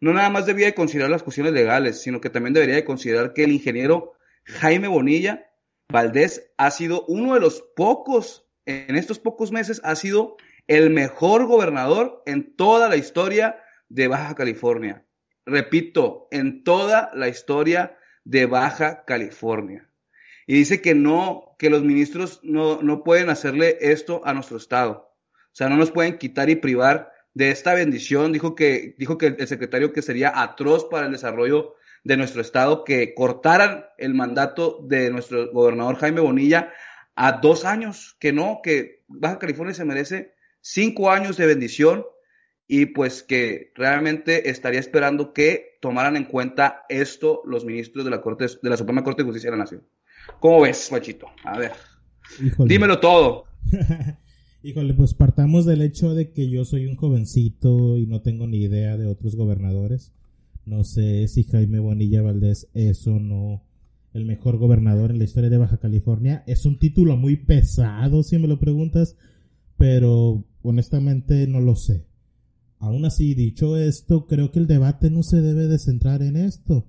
no nada más debía de considerar las cuestiones legales, sino que también debería de considerar que el ingeniero Jaime Bonilla Valdés ha sido uno de los pocos, en estos pocos meses, ha sido el mejor gobernador en toda la historia de Baja California. Repito, en toda la historia de Baja California. Y dice que no, que los ministros no, no pueden hacerle esto a nuestro Estado. O sea, no nos pueden quitar y privar de esta bendición. Dijo que, dijo que el secretario que sería atroz para el desarrollo de nuestro estado que cortaran el mandato de nuestro gobernador Jaime Bonilla a dos años, que no, que Baja California se merece cinco años de bendición y pues que realmente estaría esperando que tomaran en cuenta esto los ministros de la Corte de la Suprema Corte de Justicia de la Nación. ¿Cómo ves, Machito? A ver, dímelo todo. Híjole, pues partamos del hecho de que yo soy un jovencito y no tengo ni idea de otros gobernadores. No sé si Jaime Bonilla Valdés es o no el mejor gobernador en la historia de Baja California. Es un título muy pesado, si me lo preguntas, pero honestamente no lo sé. Aún así, dicho esto, creo que el debate no se debe de centrar en esto.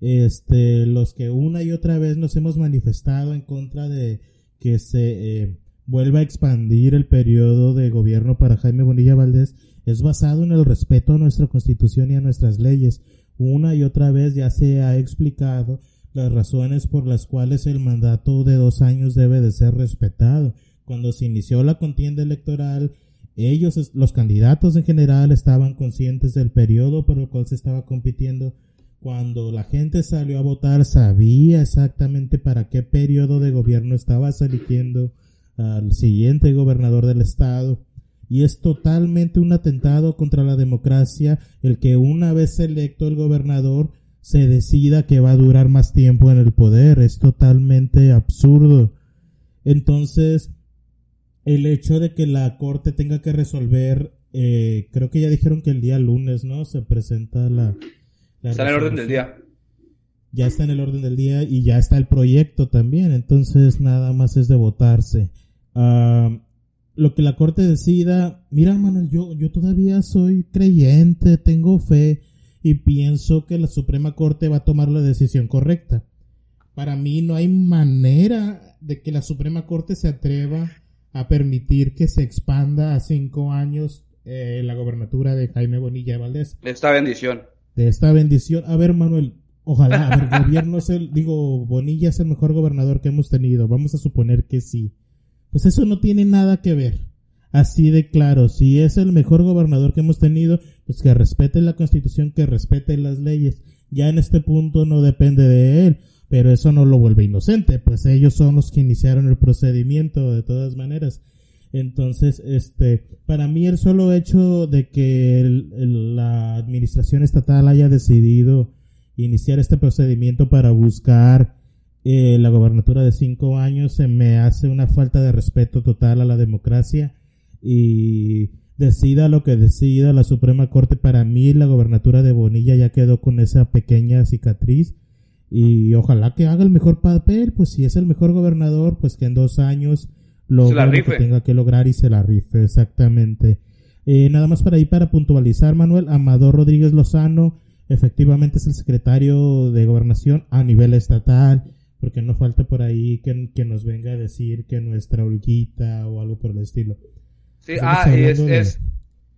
Este, los que una y otra vez nos hemos manifestado en contra de que se eh, vuelva a expandir el periodo de gobierno para Jaime Bonilla Valdés es basado en el respeto a nuestra constitución y a nuestras leyes. Una y otra vez ya se ha explicado las razones por las cuales el mandato de dos años debe de ser respetado. Cuando se inició la contienda electoral, ellos, los candidatos en general, estaban conscientes del periodo por el cual se estaba compitiendo. Cuando la gente salió a votar, sabía exactamente para qué periodo de gobierno estaba eligiendo al siguiente gobernador del estado. Y es totalmente un atentado contra la democracia el que una vez electo el gobernador se decida que va a durar más tiempo en el poder. Es totalmente absurdo. Entonces, el hecho de que la corte tenga que resolver, eh, creo que ya dijeron que el día lunes, ¿no? Se presenta la... está en el orden del día. Ya está en el orden del día y ya está el proyecto también, entonces nada más es de votarse. Ah, lo que la corte decida, mira Manuel, yo, yo todavía soy creyente, tengo fe y pienso que la Suprema Corte va a tomar la decisión correcta. Para mí no hay manera de que la Suprema Corte se atreva a permitir que se expanda a cinco años eh, la gobernatura de Jaime Bonilla Valdés. De esta bendición. De esta bendición. A ver, Manuel, ojalá, el gobierno es el, digo, Bonilla es el mejor gobernador que hemos tenido. Vamos a suponer que sí. Pues eso no tiene nada que ver. Así de claro, si es el mejor gobernador que hemos tenido, pues que respete la constitución, que respete las leyes. Ya en este punto no depende de él pero eso no lo vuelve inocente, pues ellos son los que iniciaron el procedimiento de todas maneras. Entonces, este, para mí el solo hecho de que la administración estatal haya decidido iniciar este procedimiento para buscar eh, la gobernatura de cinco años se me hace una falta de respeto total a la democracia y decida lo que decida la Suprema Corte, para mí la gobernatura de Bonilla ya quedó con esa pequeña cicatriz y ojalá que haga el mejor papel, pues si es el mejor gobernador, pues que en dos años lo que tenga que lograr y se la rife, exactamente. Eh, nada más para ahí para puntualizar, Manuel, Amador Rodríguez Lozano efectivamente es el secretario de gobernación a nivel estatal, porque no falta por ahí que, que nos venga a decir que nuestra Olguita o algo por el estilo. Sí, ah, es, es,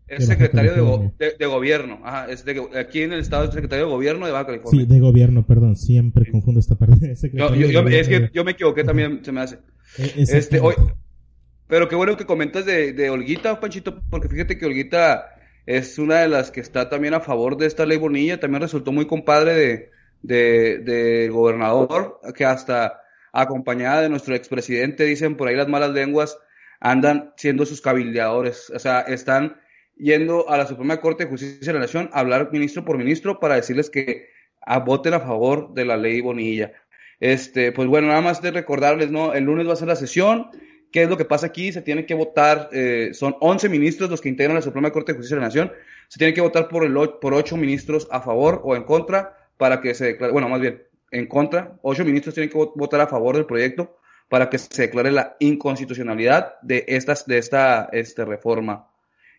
es secretario de, de, gobierno. Ajá, es de, aquí en el estado es secretario de gobierno de Baja California. Sí, de gobierno, perdón. Siempre confundo esta parte. Yo, yo, es que yo me equivoqué también, se me hace. E, este, hoy, pero qué bueno que comentas de, de Olguita, Panchito, porque fíjate que Olguita es una de las que está también a favor de esta ley Bonilla. También resultó muy compadre de, de, de gobernador, que hasta acompañada de nuestro expresidente, dicen por ahí las malas lenguas, andan siendo sus cabildeadores. O sea, están yendo a la Suprema Corte de Justicia de la Nación a hablar ministro por ministro para decirles que voten a favor de la ley Bonilla. Este, pues bueno, nada más de recordarles, ¿no? El lunes va a ser la sesión. ¿Qué es lo que pasa aquí? Se tiene que votar, eh, son 11 ministros los que integran la Suprema Corte de Justicia de la Nación. Se tiene que votar por, el, por 8 ministros a favor o en contra para que se declare, bueno, más bien, en contra. 8 ministros tienen que votar a favor del proyecto para que se declare la inconstitucionalidad de, estas, de esta este, reforma.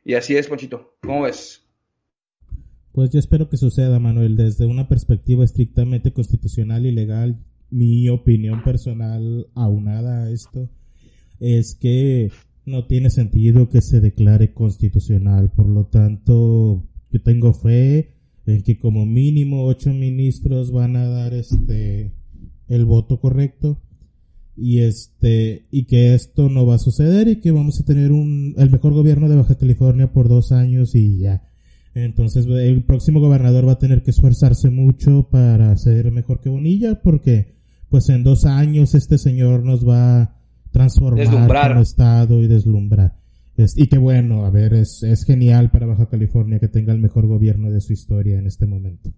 Y así es, Ponchito. ¿Cómo ves? Pues yo espero que suceda, Manuel, desde una perspectiva estrictamente constitucional y legal. Mi opinión personal aunada a esto es que no tiene sentido que se declare constitucional. Por lo tanto, yo tengo fe en que como mínimo ocho ministros van a dar este el voto correcto. Y este y que esto no va a suceder y que vamos a tener un el mejor gobierno de Baja California por dos años y ya. Entonces el próximo gobernador va a tener que esforzarse mucho para ser mejor que Bonilla porque pues en dos años este señor nos va a transformar como estado y deslumbrar y que bueno a ver es, es genial para Baja California que tenga el mejor gobierno de su historia en este momento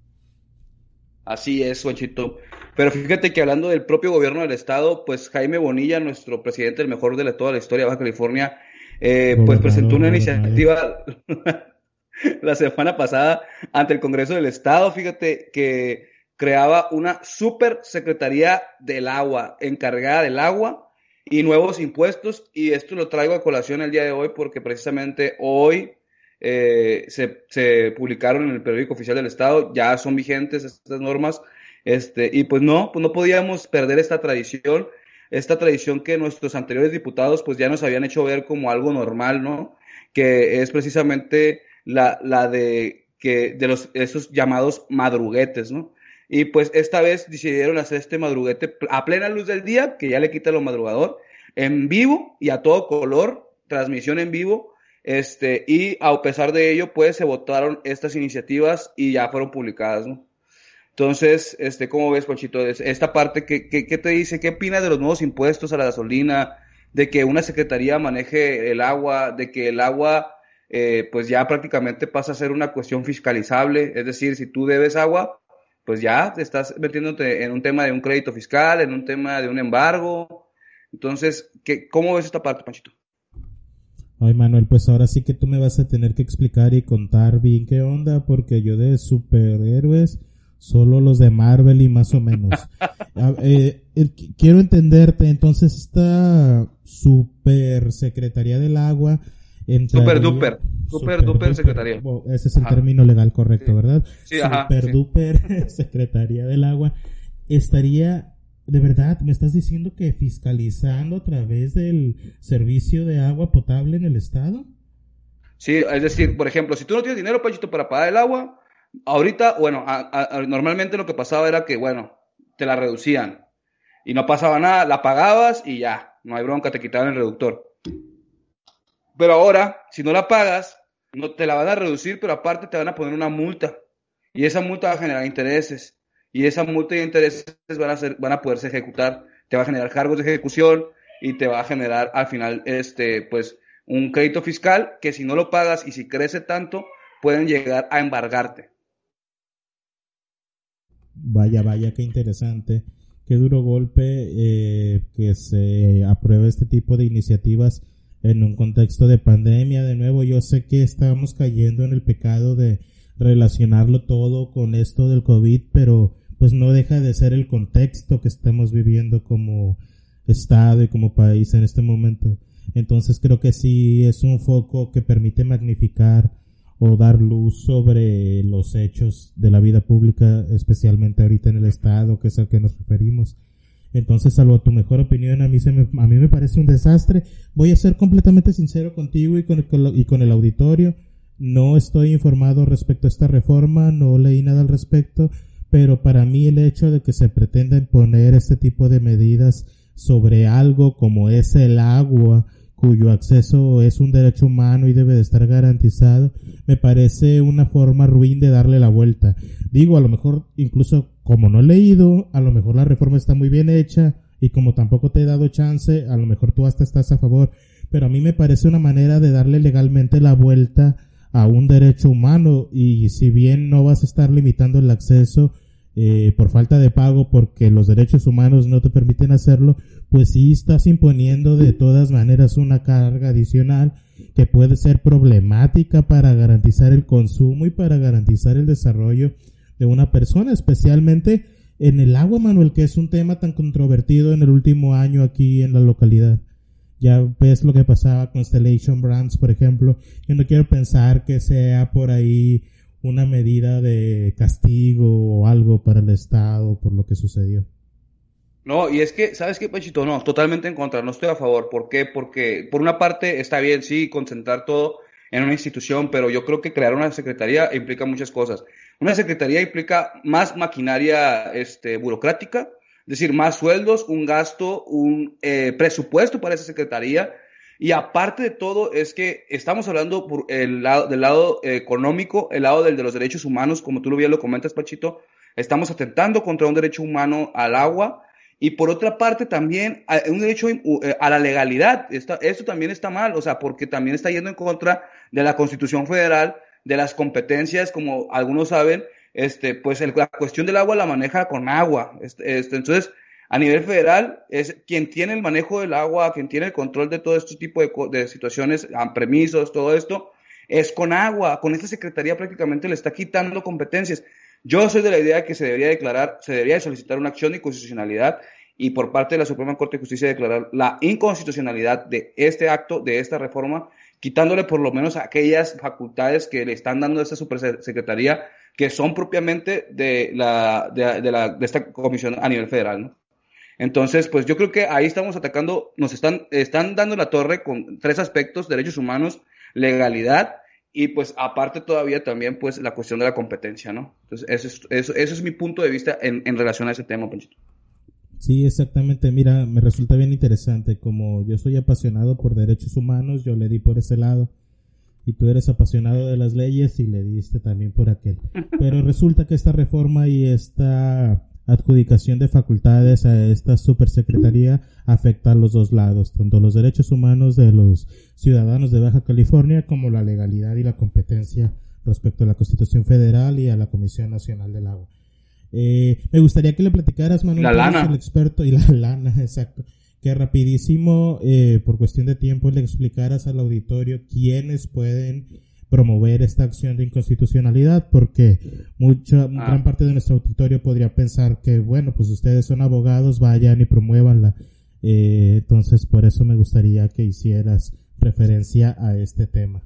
Así es, Juanchito. Pero fíjate que hablando del propio gobierno del estado, pues Jaime Bonilla, nuestro presidente, el mejor de toda la historia de Baja California, eh, pues presentó una iniciativa la semana pasada ante el Congreso del Estado, fíjate, que creaba una super secretaría del agua, encargada del agua y nuevos impuestos. Y esto lo traigo a colación el día de hoy porque precisamente hoy eh, se, publicaron en el periódico oficial del Estado, ya son vigentes estas normas. Este, y pues no, pues no podíamos perder esta tradición, esta tradición que nuestros anteriores diputados pues ya nos habían hecho ver como algo normal, ¿no? Que es precisamente la, la de que de los esos llamados madruguetes, ¿no? Y pues esta vez decidieron hacer este madruguete a plena luz del día, que ya le quita lo madrugador, en vivo y a todo color, transmisión en vivo, este, y a pesar de ello, pues se votaron estas iniciativas y ya fueron publicadas. Entonces, este, ¿cómo ves, Ponchito? Esta parte, ¿qué, qué, qué te dice? ¿Qué opinas de los nuevos impuestos a la gasolina? De que una secretaría maneje el agua, de que el agua eh, pues ya prácticamente pasa a ser una cuestión fiscalizable, es decir, si tú debes agua, pues ya te estás metiéndote en un tema de un crédito fiscal, en un tema de un embargo. Entonces, ¿qué, ¿cómo ves esta parte, Panchito? Ay, Manuel, pues ahora sí que tú me vas a tener que explicar y contar bien qué onda, porque yo de superhéroes, solo los de Marvel y más o menos. eh, quiero entenderte, entonces esta super secretaría del agua Super duper. Super, duper, secretaría. ese es el término legal correcto, ¿verdad? Sí, super duper secretaría del agua. Estaría, de verdad, me estás diciendo que fiscalizando a través del servicio de agua potable en el estado? Sí, es decir, por ejemplo, si tú no tienes dinero, Pachito, para pagar el agua, ahorita, bueno, normalmente lo que pasaba era que, bueno, te la reducían y no pasaba nada, la pagabas y ya, no hay bronca, te quitaban el reductor. Pero ahora, si no la pagas, no te la van a reducir, pero aparte te van a poner una multa. Y esa multa va a generar intereses. Y esa multa y intereses van a, ser, van a poderse ejecutar. Te va a generar cargos de ejecución y te va a generar al final este, pues, un crédito fiscal que si no lo pagas y si crece tanto, pueden llegar a embargarte. Vaya, vaya, qué interesante. Qué duro golpe eh, que se apruebe este tipo de iniciativas en un contexto de pandemia. De nuevo, yo sé que estamos cayendo en el pecado de relacionarlo todo con esto del COVID, pero pues no deja de ser el contexto que estamos viviendo como Estado y como país en este momento. Entonces creo que sí es un foco que permite magnificar o dar luz sobre los hechos de la vida pública, especialmente ahorita en el Estado, que es al que nos referimos. Entonces, salvo tu mejor opinión, a mí, se me, a mí me parece un desastre. Voy a ser completamente sincero contigo y con, el, y con el auditorio. No estoy informado respecto a esta reforma, no leí nada al respecto, pero para mí el hecho de que se pretenda imponer este tipo de medidas sobre algo como es el agua, cuyo acceso es un derecho humano y debe de estar garantizado, me parece una forma ruin de darle la vuelta. Digo, a lo mejor incluso como no he leído, a lo mejor la reforma está muy bien hecha y como tampoco te he dado chance, a lo mejor tú hasta estás a favor, pero a mí me parece una manera de darle legalmente la vuelta a un derecho humano y si bien no vas a estar limitando el acceso, eh, por falta de pago porque los derechos humanos no te permiten hacerlo, pues sí estás imponiendo de todas maneras una carga adicional que puede ser problemática para garantizar el consumo y para garantizar el desarrollo de una persona, especialmente en el agua, Manuel, que es un tema tan controvertido en el último año aquí en la localidad. Ya ves lo que pasaba con Stellation Brands, por ejemplo. Yo no quiero pensar que sea por ahí una medida de castigo o algo para el Estado por lo que sucedió. No, y es que, ¿sabes qué, Pachito? No, totalmente en contra, no estoy a favor. ¿Por qué? Porque, por una parte, está bien, sí, concentrar todo en una institución, pero yo creo que crear una secretaría implica muchas cosas. Una secretaría implica más maquinaria este, burocrática, es decir, más sueldos, un gasto, un eh, presupuesto para esa secretaría, y aparte de todo, es que estamos hablando por el lado, del lado económico, el lado del de los derechos humanos, como tú lo bien lo comentas, Pachito. Estamos atentando contra un derecho humano al agua y por otra parte también un derecho eh, a la legalidad. esto también está mal, o sea, porque también está yendo en contra de la Constitución Federal, de las competencias, como algunos saben, este, pues la cuestión del agua la maneja con agua. Este, este, entonces, A nivel federal, es quien tiene el manejo del agua, quien tiene el control de todo este tipo de, de situaciones, permisos, todo esto, es con agua. Con esta secretaría prácticamente le está quitando competencias. Yo soy de la idea que se debería declarar, se debería solicitar una acción de inconstitucionalidad y por parte de la Suprema Corte de Justicia declarar la inconstitucionalidad de este acto, de esta reforma, quitándole por lo menos aquellas facultades que le están dando a esta supersecretaría que son propiamente de, la, de, la, de esta comisión a nivel federal, ¿no? Entonces, pues yo creo que ahí estamos atacando, nos están, están dando la torre con tres aspectos, derechos humanos, legalidad y pues aparte todavía también pues la cuestión de la competencia, ¿no? Entonces, eso es, eso, eso es mi punto de vista en, en relación a ese tema, Panchito. Sí, exactamente. Mira, me resulta bien interesante. Como yo soy apasionado por derechos humanos, yo le di por ese lado. Y tú eres apasionado de las leyes y le diste también por aquel. Pero resulta que esta reforma y esta adjudicación de facultades a esta supersecretaría afecta a los dos lados, tanto los derechos humanos de los ciudadanos de Baja California como la legalidad y la competencia respecto a la Constitución Federal y a la Comisión Nacional del Agua. Eh, me gustaría que le platicaras, Manuel, la lana. el experto y la lana, exacto. Que rapidísimo, eh, por cuestión de tiempo, le explicaras al auditorio quiénes pueden promover esta acción de inconstitucionalidad porque mucha ah. gran parte de nuestro auditorio podría pensar que bueno pues ustedes son abogados vayan y promuévanla eh, entonces por eso me gustaría que hicieras referencia a este tema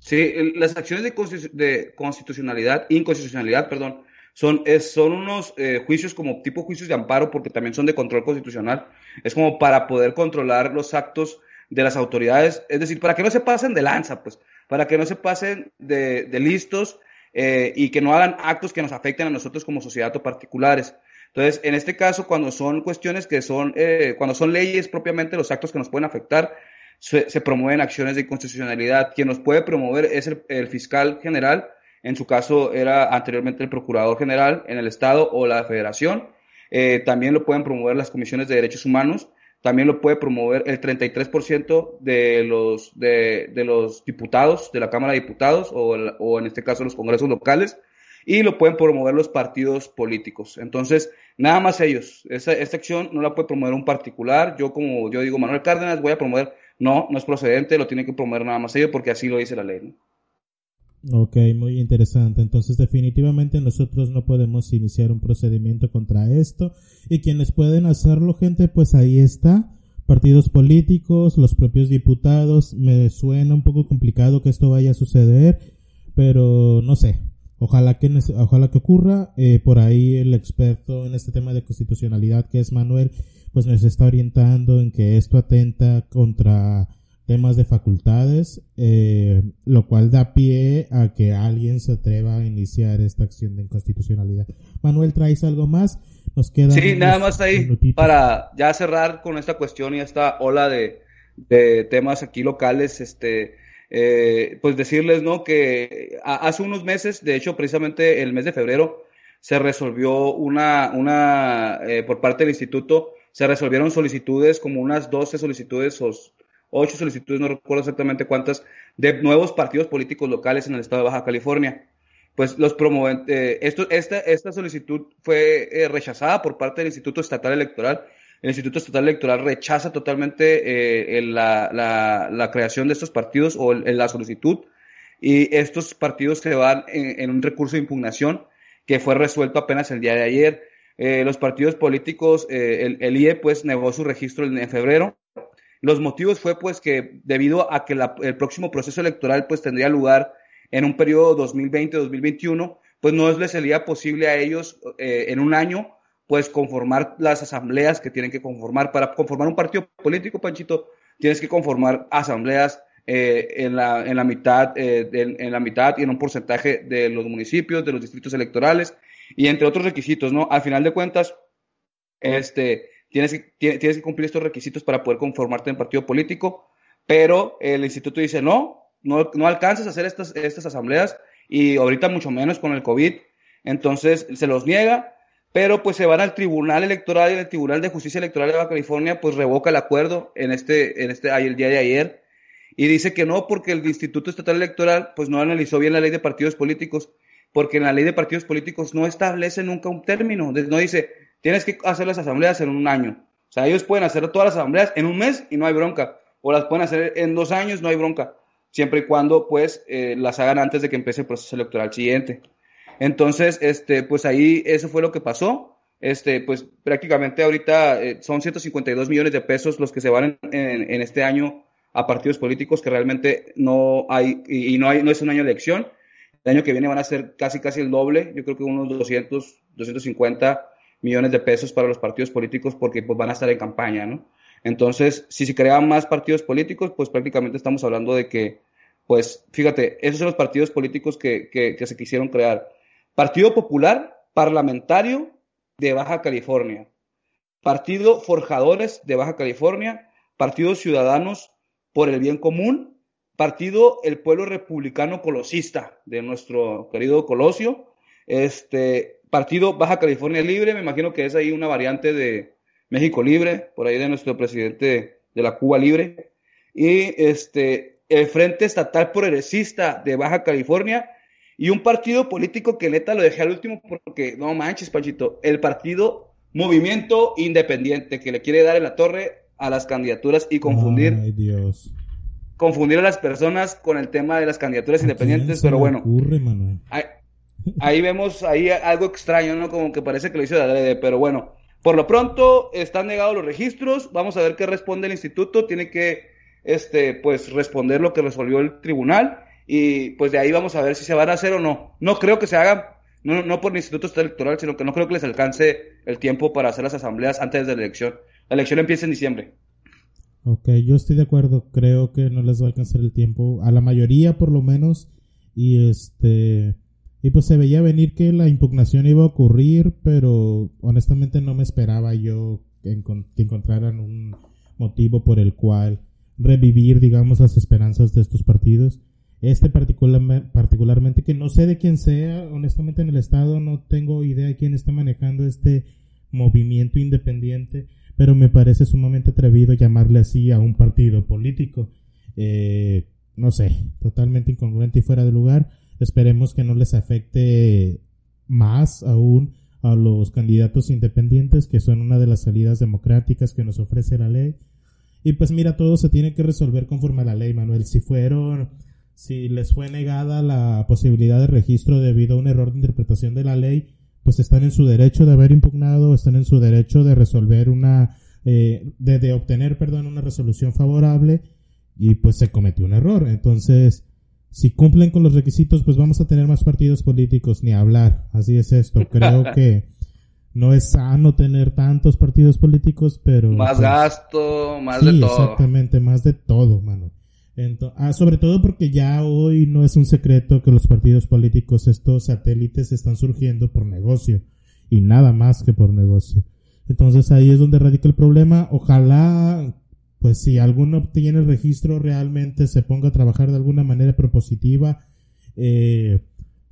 sí las acciones de, constitucionalidad inconstitucionalidad perdón son, es, son unos eh, juicios como tipo juicios de amparo porque también son de control constitucional es como para poder controlar los actos de las autoridades es decir para que no se pasen de lanza pues para que no se pasen de, listos eh, y que no hagan actos que nos afecten a nosotros como sociedad o particulares. Entonces, en este caso, cuando son cuestiones que son, eh, cuando son leyes propiamente, los actos que nos pueden afectar, se, promueven acciones de inconstitucionalidad. Quien nos puede promover es el, fiscal general, en su caso era anteriormente el procurador general en el Estado o la Federación. Eh, también lo pueden promover las comisiones de derechos humanos también lo puede promover el 33% de los, de, los diputados de la Cámara de Diputados o, o, en este caso los congresos locales y lo pueden promover los partidos políticos. Entonces, nada más ellos. Esta acción no la puede promover un particular. Yo como yo digo Manuel Cárdenas voy a promover. No, no es procedente, lo tiene que promover nada más ellos porque así lo dice la ley. Ok, muy interesante. Entonces definitivamente nosotros no podemos iniciar un procedimiento contra esto. Y quienes pueden hacerlo, gente, pues ahí está. Partidos políticos, los propios diputados. Me suena un poco complicado que esto vaya a suceder, pero no sé. Ojalá que, ojalá que ocurra. Eh, por ahí el experto en este tema de constitucionalidad, que es Manuel, pues nos está orientando en que esto atenta contra temas de facultades, eh, lo cual da pie a que alguien se atreva a iniciar esta acción de inconstitucionalidad. Manuel, ¿traes algo más? Nos queda. Sí, nada más ahí para ya cerrar con esta cuestión y esta ola de, temas aquí locales, este, eh, pues decirles, ¿no? Que hace unos meses, de hecho, precisamente el mes de febrero, se resolvió una, una, eh, por parte del instituto, se resolvieron solicitudes, como unas 12 solicitudes ocho solicitudes, no recuerdo exactamente cuántas, de nuevos partidos políticos locales en el estado de Baja California. Pues los promoventes, eh, esto, esta, esta solicitud fue eh, rechazada por parte del Instituto Estatal Electoral. El Instituto Estatal Electoral rechaza totalmente eh, la, la, creación de estos partidos o la solicitud y estos partidos se van en, un recurso de impugnación que fue resuelto apenas el día de ayer. los partidos políticos, el, el, IE pues negó su registro en febrero los motivos fue pues que debido a que el próximo proceso electoral pues tendría lugar en un periodo 2020-2021, pues no les sería posible a ellos eh, en un año pues conformar las asambleas que tienen que conformar. Para conformar un partido político, Panchito, tienes que conformar asambleas eh, en, la, en, la mitad, eh, en, la mitad y en un porcentaje de los municipios, de los distritos electorales y entre otros requisitos, ¿no? Al final de cuentas, este, tienes que, cumplir estos requisitos para poder conformarte en partido político, pero el instituto dice, no, no, alcanzas a hacer estas, asambleas y ahorita mucho menos con el COVID, entonces se los niega, pero pues se van al Tribunal Electoral y el Tribunal de Justicia Electoral de Baja California pues revoca el acuerdo en este, en este, día de ayer y dice que no porque el Instituto Estatal Electoral pues no analizó bien la ley de partidos políticos, porque en la ley de partidos políticos no establece nunca un término, no dice tienes que hacer las asambleas en un año. O sea, ellos pueden hacer todas las asambleas en un mes y no hay bronca. O las pueden hacer en dos años, no hay bronca. Siempre y cuando, pues, eh, las hagan antes de que empiece el proceso electoral siguiente. Entonces, este, pues ahí eso fue lo que pasó. Este, pues prácticamente ahorita eh, son 152 millones de pesos los que se van en, este año a partidos políticos que realmente no hay, y, no hay, no es un año de elección. El año que viene van a ser casi, casi el doble. Yo creo que unos 200, 250 millones de pesos para los partidos políticos porque pues van a estar en campaña, ¿no? Entonces, si se crean más partidos políticos, pues prácticamente estamos hablando de que, pues, fíjate, esos son los partidos políticos que, que, que se quisieron crear. Partido Popular Parlamentario de Baja California, Partido Forjadores de Baja California, Partido Ciudadanos por el Bien Común, Partido El Pueblo Republicano Colosista de nuestro querido Colosio, este Partido Baja California Libre, me imagino que es ahí una variante de México Libre, por ahí de nuestro presidente de la Cuba Libre, y este el Frente Estatal Progresista de Baja California y un partido político que neta lo dejé al último porque, no manches, Panchito, el partido Movimiento Independiente que le quiere dar en la torre a las candidaturas y confundir. Ay, Dios. Confundir a las personas con el tema de las candidaturas independientes, pero bueno. Ocurre, ahí, ahí, vemos ahí algo extraño, ¿no? Como que parece que lo hizo de adrede, pero bueno. Por lo pronto están negados los registros, vamos a ver qué responde el instituto, tiene que este pues responder lo que resolvió el tribunal y pues de ahí vamos a ver si se van a hacer o no. No creo que se hagan, no, no por el Instituto Electoral, sino que no creo que les alcance el tiempo para hacer las asambleas antes de la elección. La elección empieza en diciembre. Ok, yo estoy de acuerdo, creo que no les va a alcanzar el tiempo, a la mayoría por lo menos, y este... Y pues se veía venir que la impugnación iba a ocurrir, pero honestamente no me esperaba yo que, encontraran un motivo por el cual revivir, digamos, las esperanzas de estos partidos. Este particularmente, que no sé de quién sea, honestamente en el Estado no tengo idea de quién está manejando este movimiento independiente, pero me parece sumamente atrevido llamarle así a un partido político. Eh, no sé, totalmente incongruente y fuera de lugar. Esperemos que no les afecte más aún a los candidatos independientes, que son una de las salidas democráticas que nos ofrece la ley. Y pues mira, todo se tiene que resolver conforme a la ley, Manuel. Si fueron si les fue negada la posibilidad de registro debido a un error de interpretación de la ley, pues están en su derecho de haber impugnado, están en su derecho de resolver una, eh, de, de, obtener, perdón, una resolución favorable y pues se cometió un error. Entonces, si cumplen con los requisitos, pues vamos a tener más partidos políticos, ni hablar. Así es esto. Creo que no es sano tener tantos partidos políticos, pero... Más pues, gasto, más de todo. Exactamente, más de todo, mano ah, sobre todo porque ya hoy no es un secreto que los partidos políticos, estos satélites, están surgiendo por negocio y nada más que por negocio. Entonces ahí es donde radica el problema. Ojalá, pues si alguno obtiene el registro realmente se ponga a trabajar de alguna manera propositiva. Eh,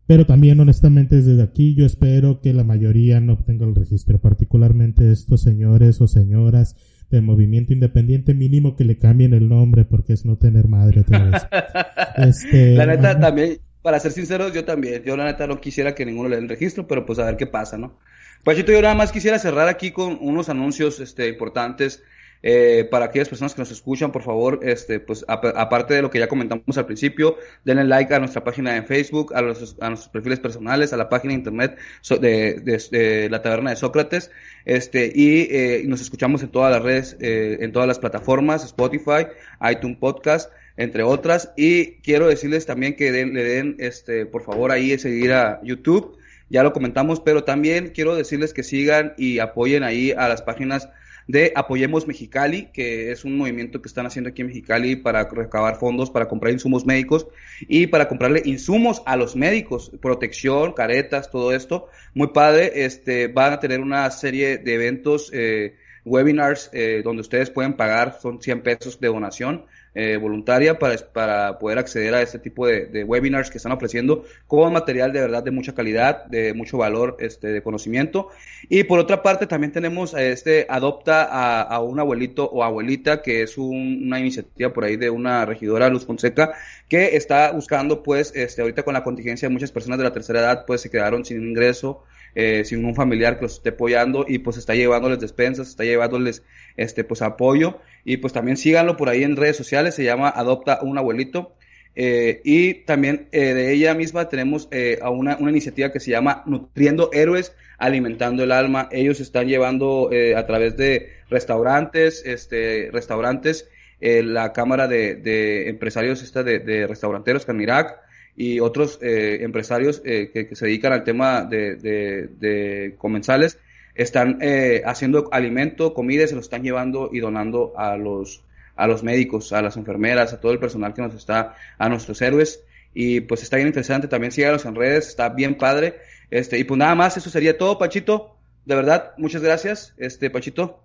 pero también honestamente desde aquí yo espero que la mayoría no obtenga el registro, particularmente estos señores o señoras del movimiento independiente mínimo que le cambien el nombre porque es no tener madre otra vez. este, la neta también, para ser sinceros, yo también, yo la neta no quisiera que ninguno le dé el registro, pero pues a ver qué pasa, ¿no? Pachito, yo nada más quisiera cerrar aquí con unos anuncios este, importantes. Eh, para aquellas personas que nos escuchan, por favor, este, pues aparte de lo que ya comentamos al principio, denle like a nuestra página de Facebook, a, los, a nuestros perfiles personales, a la página de internet de, de, la taberna de Sócrates, este, y eh, nos escuchamos en todas las redes, eh, en todas las plataformas, Spotify, iTunes Podcast, entre otras, y quiero decirles también que le den, este, por favor, ahí seguir a YouTube, ya lo comentamos, pero también quiero decirles que sigan y apoyen ahí a las páginas de Apoyemos Mexicali, que es un movimiento que están haciendo aquí en Mexicali para recabar fondos, para comprar insumos médicos y para comprarle insumos a los médicos, protección, caretas, todo esto. Muy padre, este, van a tener una serie de eventos, eh, webinars, eh, donde ustedes pueden pagar, son 100 pesos de donación eh, voluntaria para, para poder acceder a este tipo de, webinars que están ofreciendo con material de verdad de mucha calidad, de mucho valor este, de conocimiento. Y por otra parte también tenemos este Adopta a, un abuelito o abuelita, que es una iniciativa por ahí de una regidora, Luz Fonseca, que está buscando pues este, ahorita con la contingencia de muchas personas de la tercera edad pues se quedaron sin ingreso eh, sin un familiar que los esté apoyando y pues está llevándoles despensas, está llevándoles este pues apoyo y pues también síganlo por ahí en redes sociales, se llama Adopta un abuelito. Eh, y también eh, de ella misma tenemos a una, una, iniciativa que se llama Nutriendo Héroes, Alimentando el Alma. Ellos están llevando a través de restaurantes, este, restaurantes, la Cámara de, de Empresarios esta de, de Restauranteros Canirac, y otros eh, empresarios eh, que, se dedican al tema de, de, comensales están eh, haciendo alimento, comida, se lo están llevando y donando a los, a los médicos, a las enfermeras, a todo el personal que nos está, a nuestros héroes. Y pues está bien interesante, también síganos en redes, está bien padre. Este, y pues nada más, eso sería todo, Pachito. De verdad, muchas gracias, este, Pachito.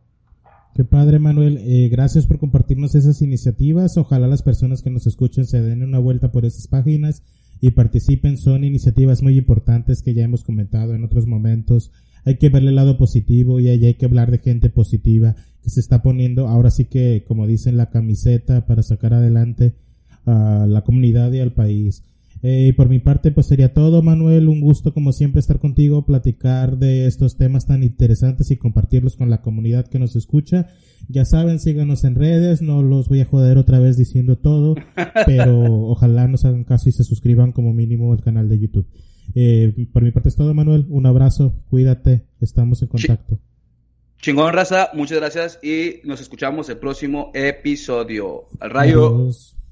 Qué padre, Manuel. gracias por compartirnos esas iniciativas. Ojalá las personas que nos escuchen se den una vuelta por esas páginas y participen son iniciativas muy importantes que ya hemos comentado en otros momentos. Hay que verle el lado positivo y ahí hay que hablar de gente positiva que se está poniendo ahora sí que, como dicen, la camiseta para sacar adelante a la comunidad y al país. Eh, por mi parte, pues sería todo, Manuel. Un gusto, como siempre, estar contigo, platicar de estos temas tan interesantes y compartirlos con la comunidad que nos escucha. Ya saben, síganos en redes. No los voy a joder otra vez diciendo todo, pero ojalá nos hagan caso y se suscriban como mínimo al canal de YouTube. Eh, por mi parte es todo, Manuel. Un abrazo, cuídate, estamos en contacto. Chingón, raza, muchas gracias y nos escuchamos el próximo episodio. Al rayo.